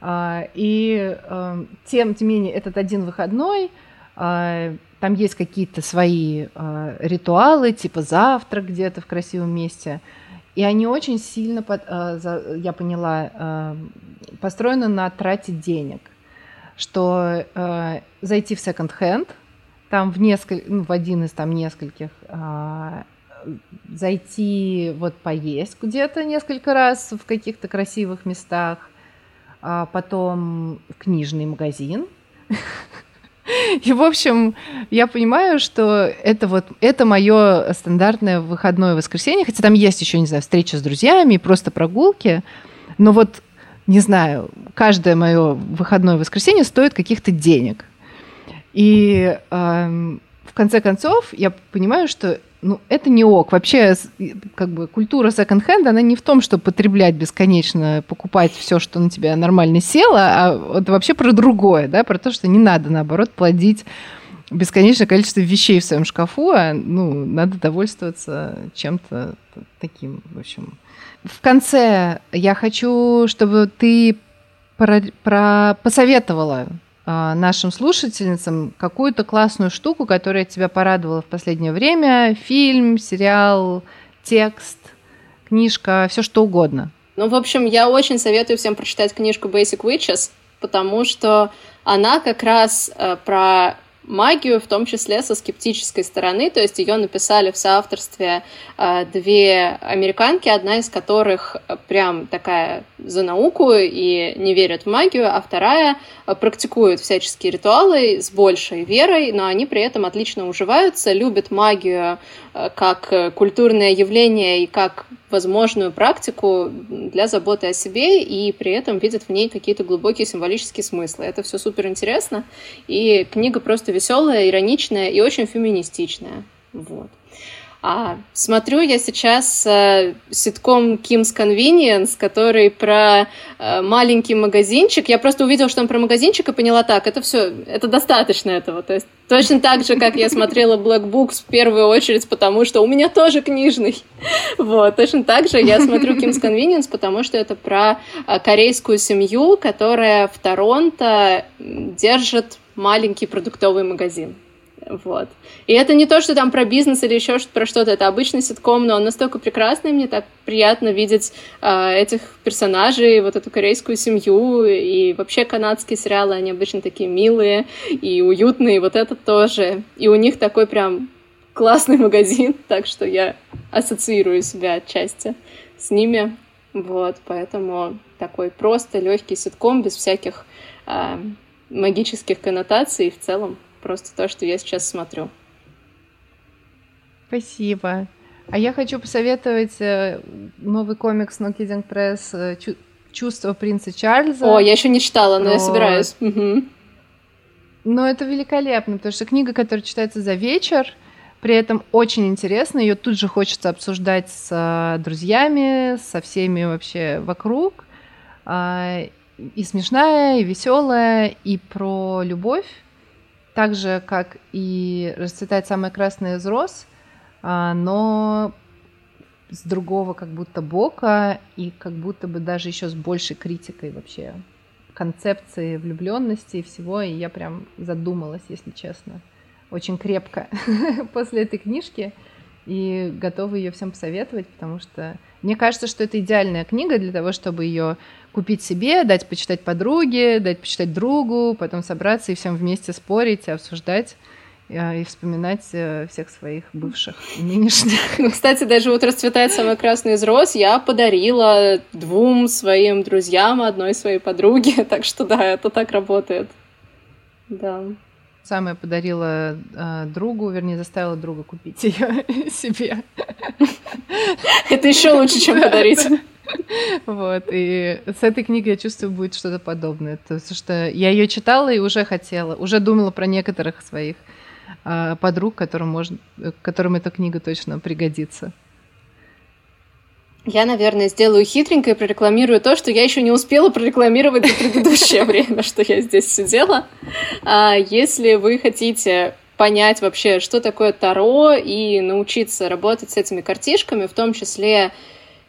А, и а, тем, не менее, этот один выходной, а, там есть какие-то свои ритуалы, типа завтрак где-то в красивом месте. И они очень сильно, я поняла, построены на трате денег. Что зайти в секонд-хенд, там в, несколь, ну, в один из там нескольких зайти вот поесть где-то несколько раз в каких-то красивых местах, а потом в книжный магазин. И, в общем, я понимаю, что это вот это мое стандартное выходное воскресенье, хотя там есть еще, не знаю, встреча с друзьями, просто прогулки, но вот, не знаю, каждое мое выходное воскресенье стоит каких-то денег. И э, в конце концов я понимаю, что ну, это не ок. Вообще, как бы культура секонд-хенд, она не в том, чтобы потреблять бесконечно, покупать все, что на тебя нормально село, а это вообще про другое, да, про то, что не надо, наоборот, плодить бесконечное количество вещей в своем шкафу, а ну, надо довольствоваться чем-то таким, в общем. В конце я хочу, чтобы ты про, про посоветовала нашим слушательницам какую-то классную штуку, которая тебя порадовала в последнее время, фильм, сериал, текст, книжка, все что угодно. Ну, в общем, я очень советую всем прочитать книжку Basic Witches, потому что она как раз э, про магию, в том числе со скептической стороны, то есть ее написали в соавторстве э, две американки, одна из которых э, прям такая за науку и не верит в магию, а вторая э, практикует всяческие ритуалы с большей верой, но они при этом отлично уживаются, любят магию как культурное явление и как возможную практику для заботы о себе и при этом видят в ней какие-то глубокие символические смыслы. Это все супер интересно, и книга просто веселая, ироничная и очень феминистичная. Вот. А, смотрю я сейчас э, ситком Kim's Convenience, который про э, маленький магазинчик. Я просто увидела, что он про магазинчик и поняла так, это все, это достаточно этого. То есть точно так же, как я смотрела Black Books в первую очередь, потому что у меня тоже книжный. Вот, точно так же я смотрю Kim's Convenience, потому что это про э, корейскую семью, которая в Торонто держит маленький продуктовый магазин. Вот. И это не то, что там про бизнес или еще про что-то, это обычный ситком, но он настолько прекрасный, мне так приятно видеть э, этих персонажей, вот эту корейскую семью, и вообще канадские сериалы, они обычно такие милые и уютные, вот этот тоже. И у них такой прям классный [laughs] магазин, так что я ассоциирую себя отчасти с ними. Вот, поэтому такой просто легкий ситком без всяких э, магических коннотаций в целом просто то, что я сейчас смотрю. Спасибо. А я хочу посоветовать э, новый комикс No Kidding Press э, «Чувство принца Чарльза». О, я еще не читала, но про... я собираюсь. Угу. Но это великолепно, потому что книга, которая читается за вечер, при этом очень интересно, ее тут же хочется обсуждать с э, друзьями, со всеми вообще вокруг. А, и смешная, и веселая, и про любовь так же, как и расцветает самая красная из роз, а, но с другого как будто бока и как будто бы даже еще с большей критикой вообще концепции влюбленности и всего, и я прям задумалась, если честно, очень крепко [laughs] после этой книжки и готова ее всем посоветовать, потому что мне кажется, что это идеальная книга для того, чтобы ее купить себе, дать почитать подруге, дать почитать другу, потом собраться и всем вместе спорить, обсуждать э, и вспоминать э, всех своих бывших и нынешних. [laughs] Ну, кстати, даже вот «Расцветает самый красный из роз» я подарила двум своим друзьям, одной своей подруге, [laughs] так что да, это так работает. Да. Самое подарила э, другу, вернее, заставила друга купить ее [laughs] себе. Это еще лучше, чем подарить. Вот, и с этой книгой, я чувствую, будет что-то подобное. То есть, что я ее читала и уже хотела, уже думала про некоторых своих э, подруг, которым, может, которым эта книга точно пригодится. Я, наверное, сделаю хитренько и прорекламирую то, что я еще не успела прорекламировать за предыдущее [laughs] время, что я здесь сидела. А если вы хотите понять вообще, что такое Таро, и научиться работать с этими картишками, в том числе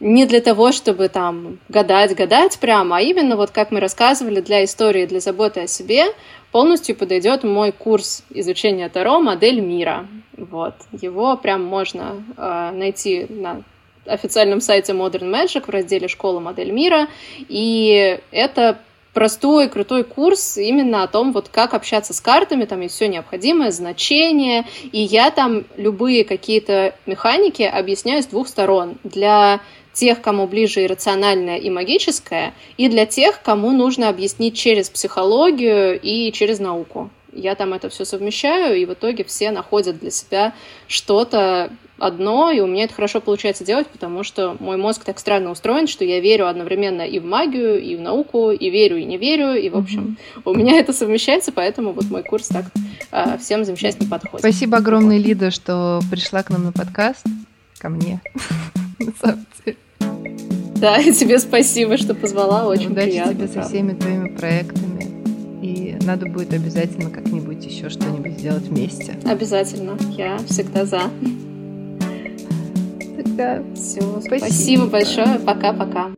не для того, чтобы там гадать, гадать прямо, а именно вот как мы рассказывали для истории, для заботы о себе, полностью подойдет мой курс изучения Таро «Модель мира». Вот. Его прям можно э, найти на официальном сайте Modern Magic в разделе «Школа модель мира». И это простой, крутой курс именно о том, вот как общаться с картами, там есть все необходимое, значение, и я там любые какие-то механики объясняю с двух сторон. Для тех, кому ближе иррациональное и магическое, и для тех, кому нужно объяснить через психологию и через науку. Я там это все совмещаю, и в итоге все находят для себя что-то одно, и у меня это хорошо получается делать, потому что мой мозг так странно устроен, что я верю одновременно и в магию, и в науку, и верю, и не верю, и, в общем, mm-hmm. у меня это совмещается, поэтому вот мой курс так а, всем замечательно подходит. Спасибо огромное, Лида, что пришла к нам на подкаст, ко мне, [laughs] на самом деле. Да, и тебе спасибо, что позвала, очень Удачи приятно. тебе со всеми твоими проектами. И надо будет обязательно как-нибудь еще что-нибудь сделать вместе. Обязательно. Я всегда за. Тогда все. Спасибо, спасибо большое. Пока-пока.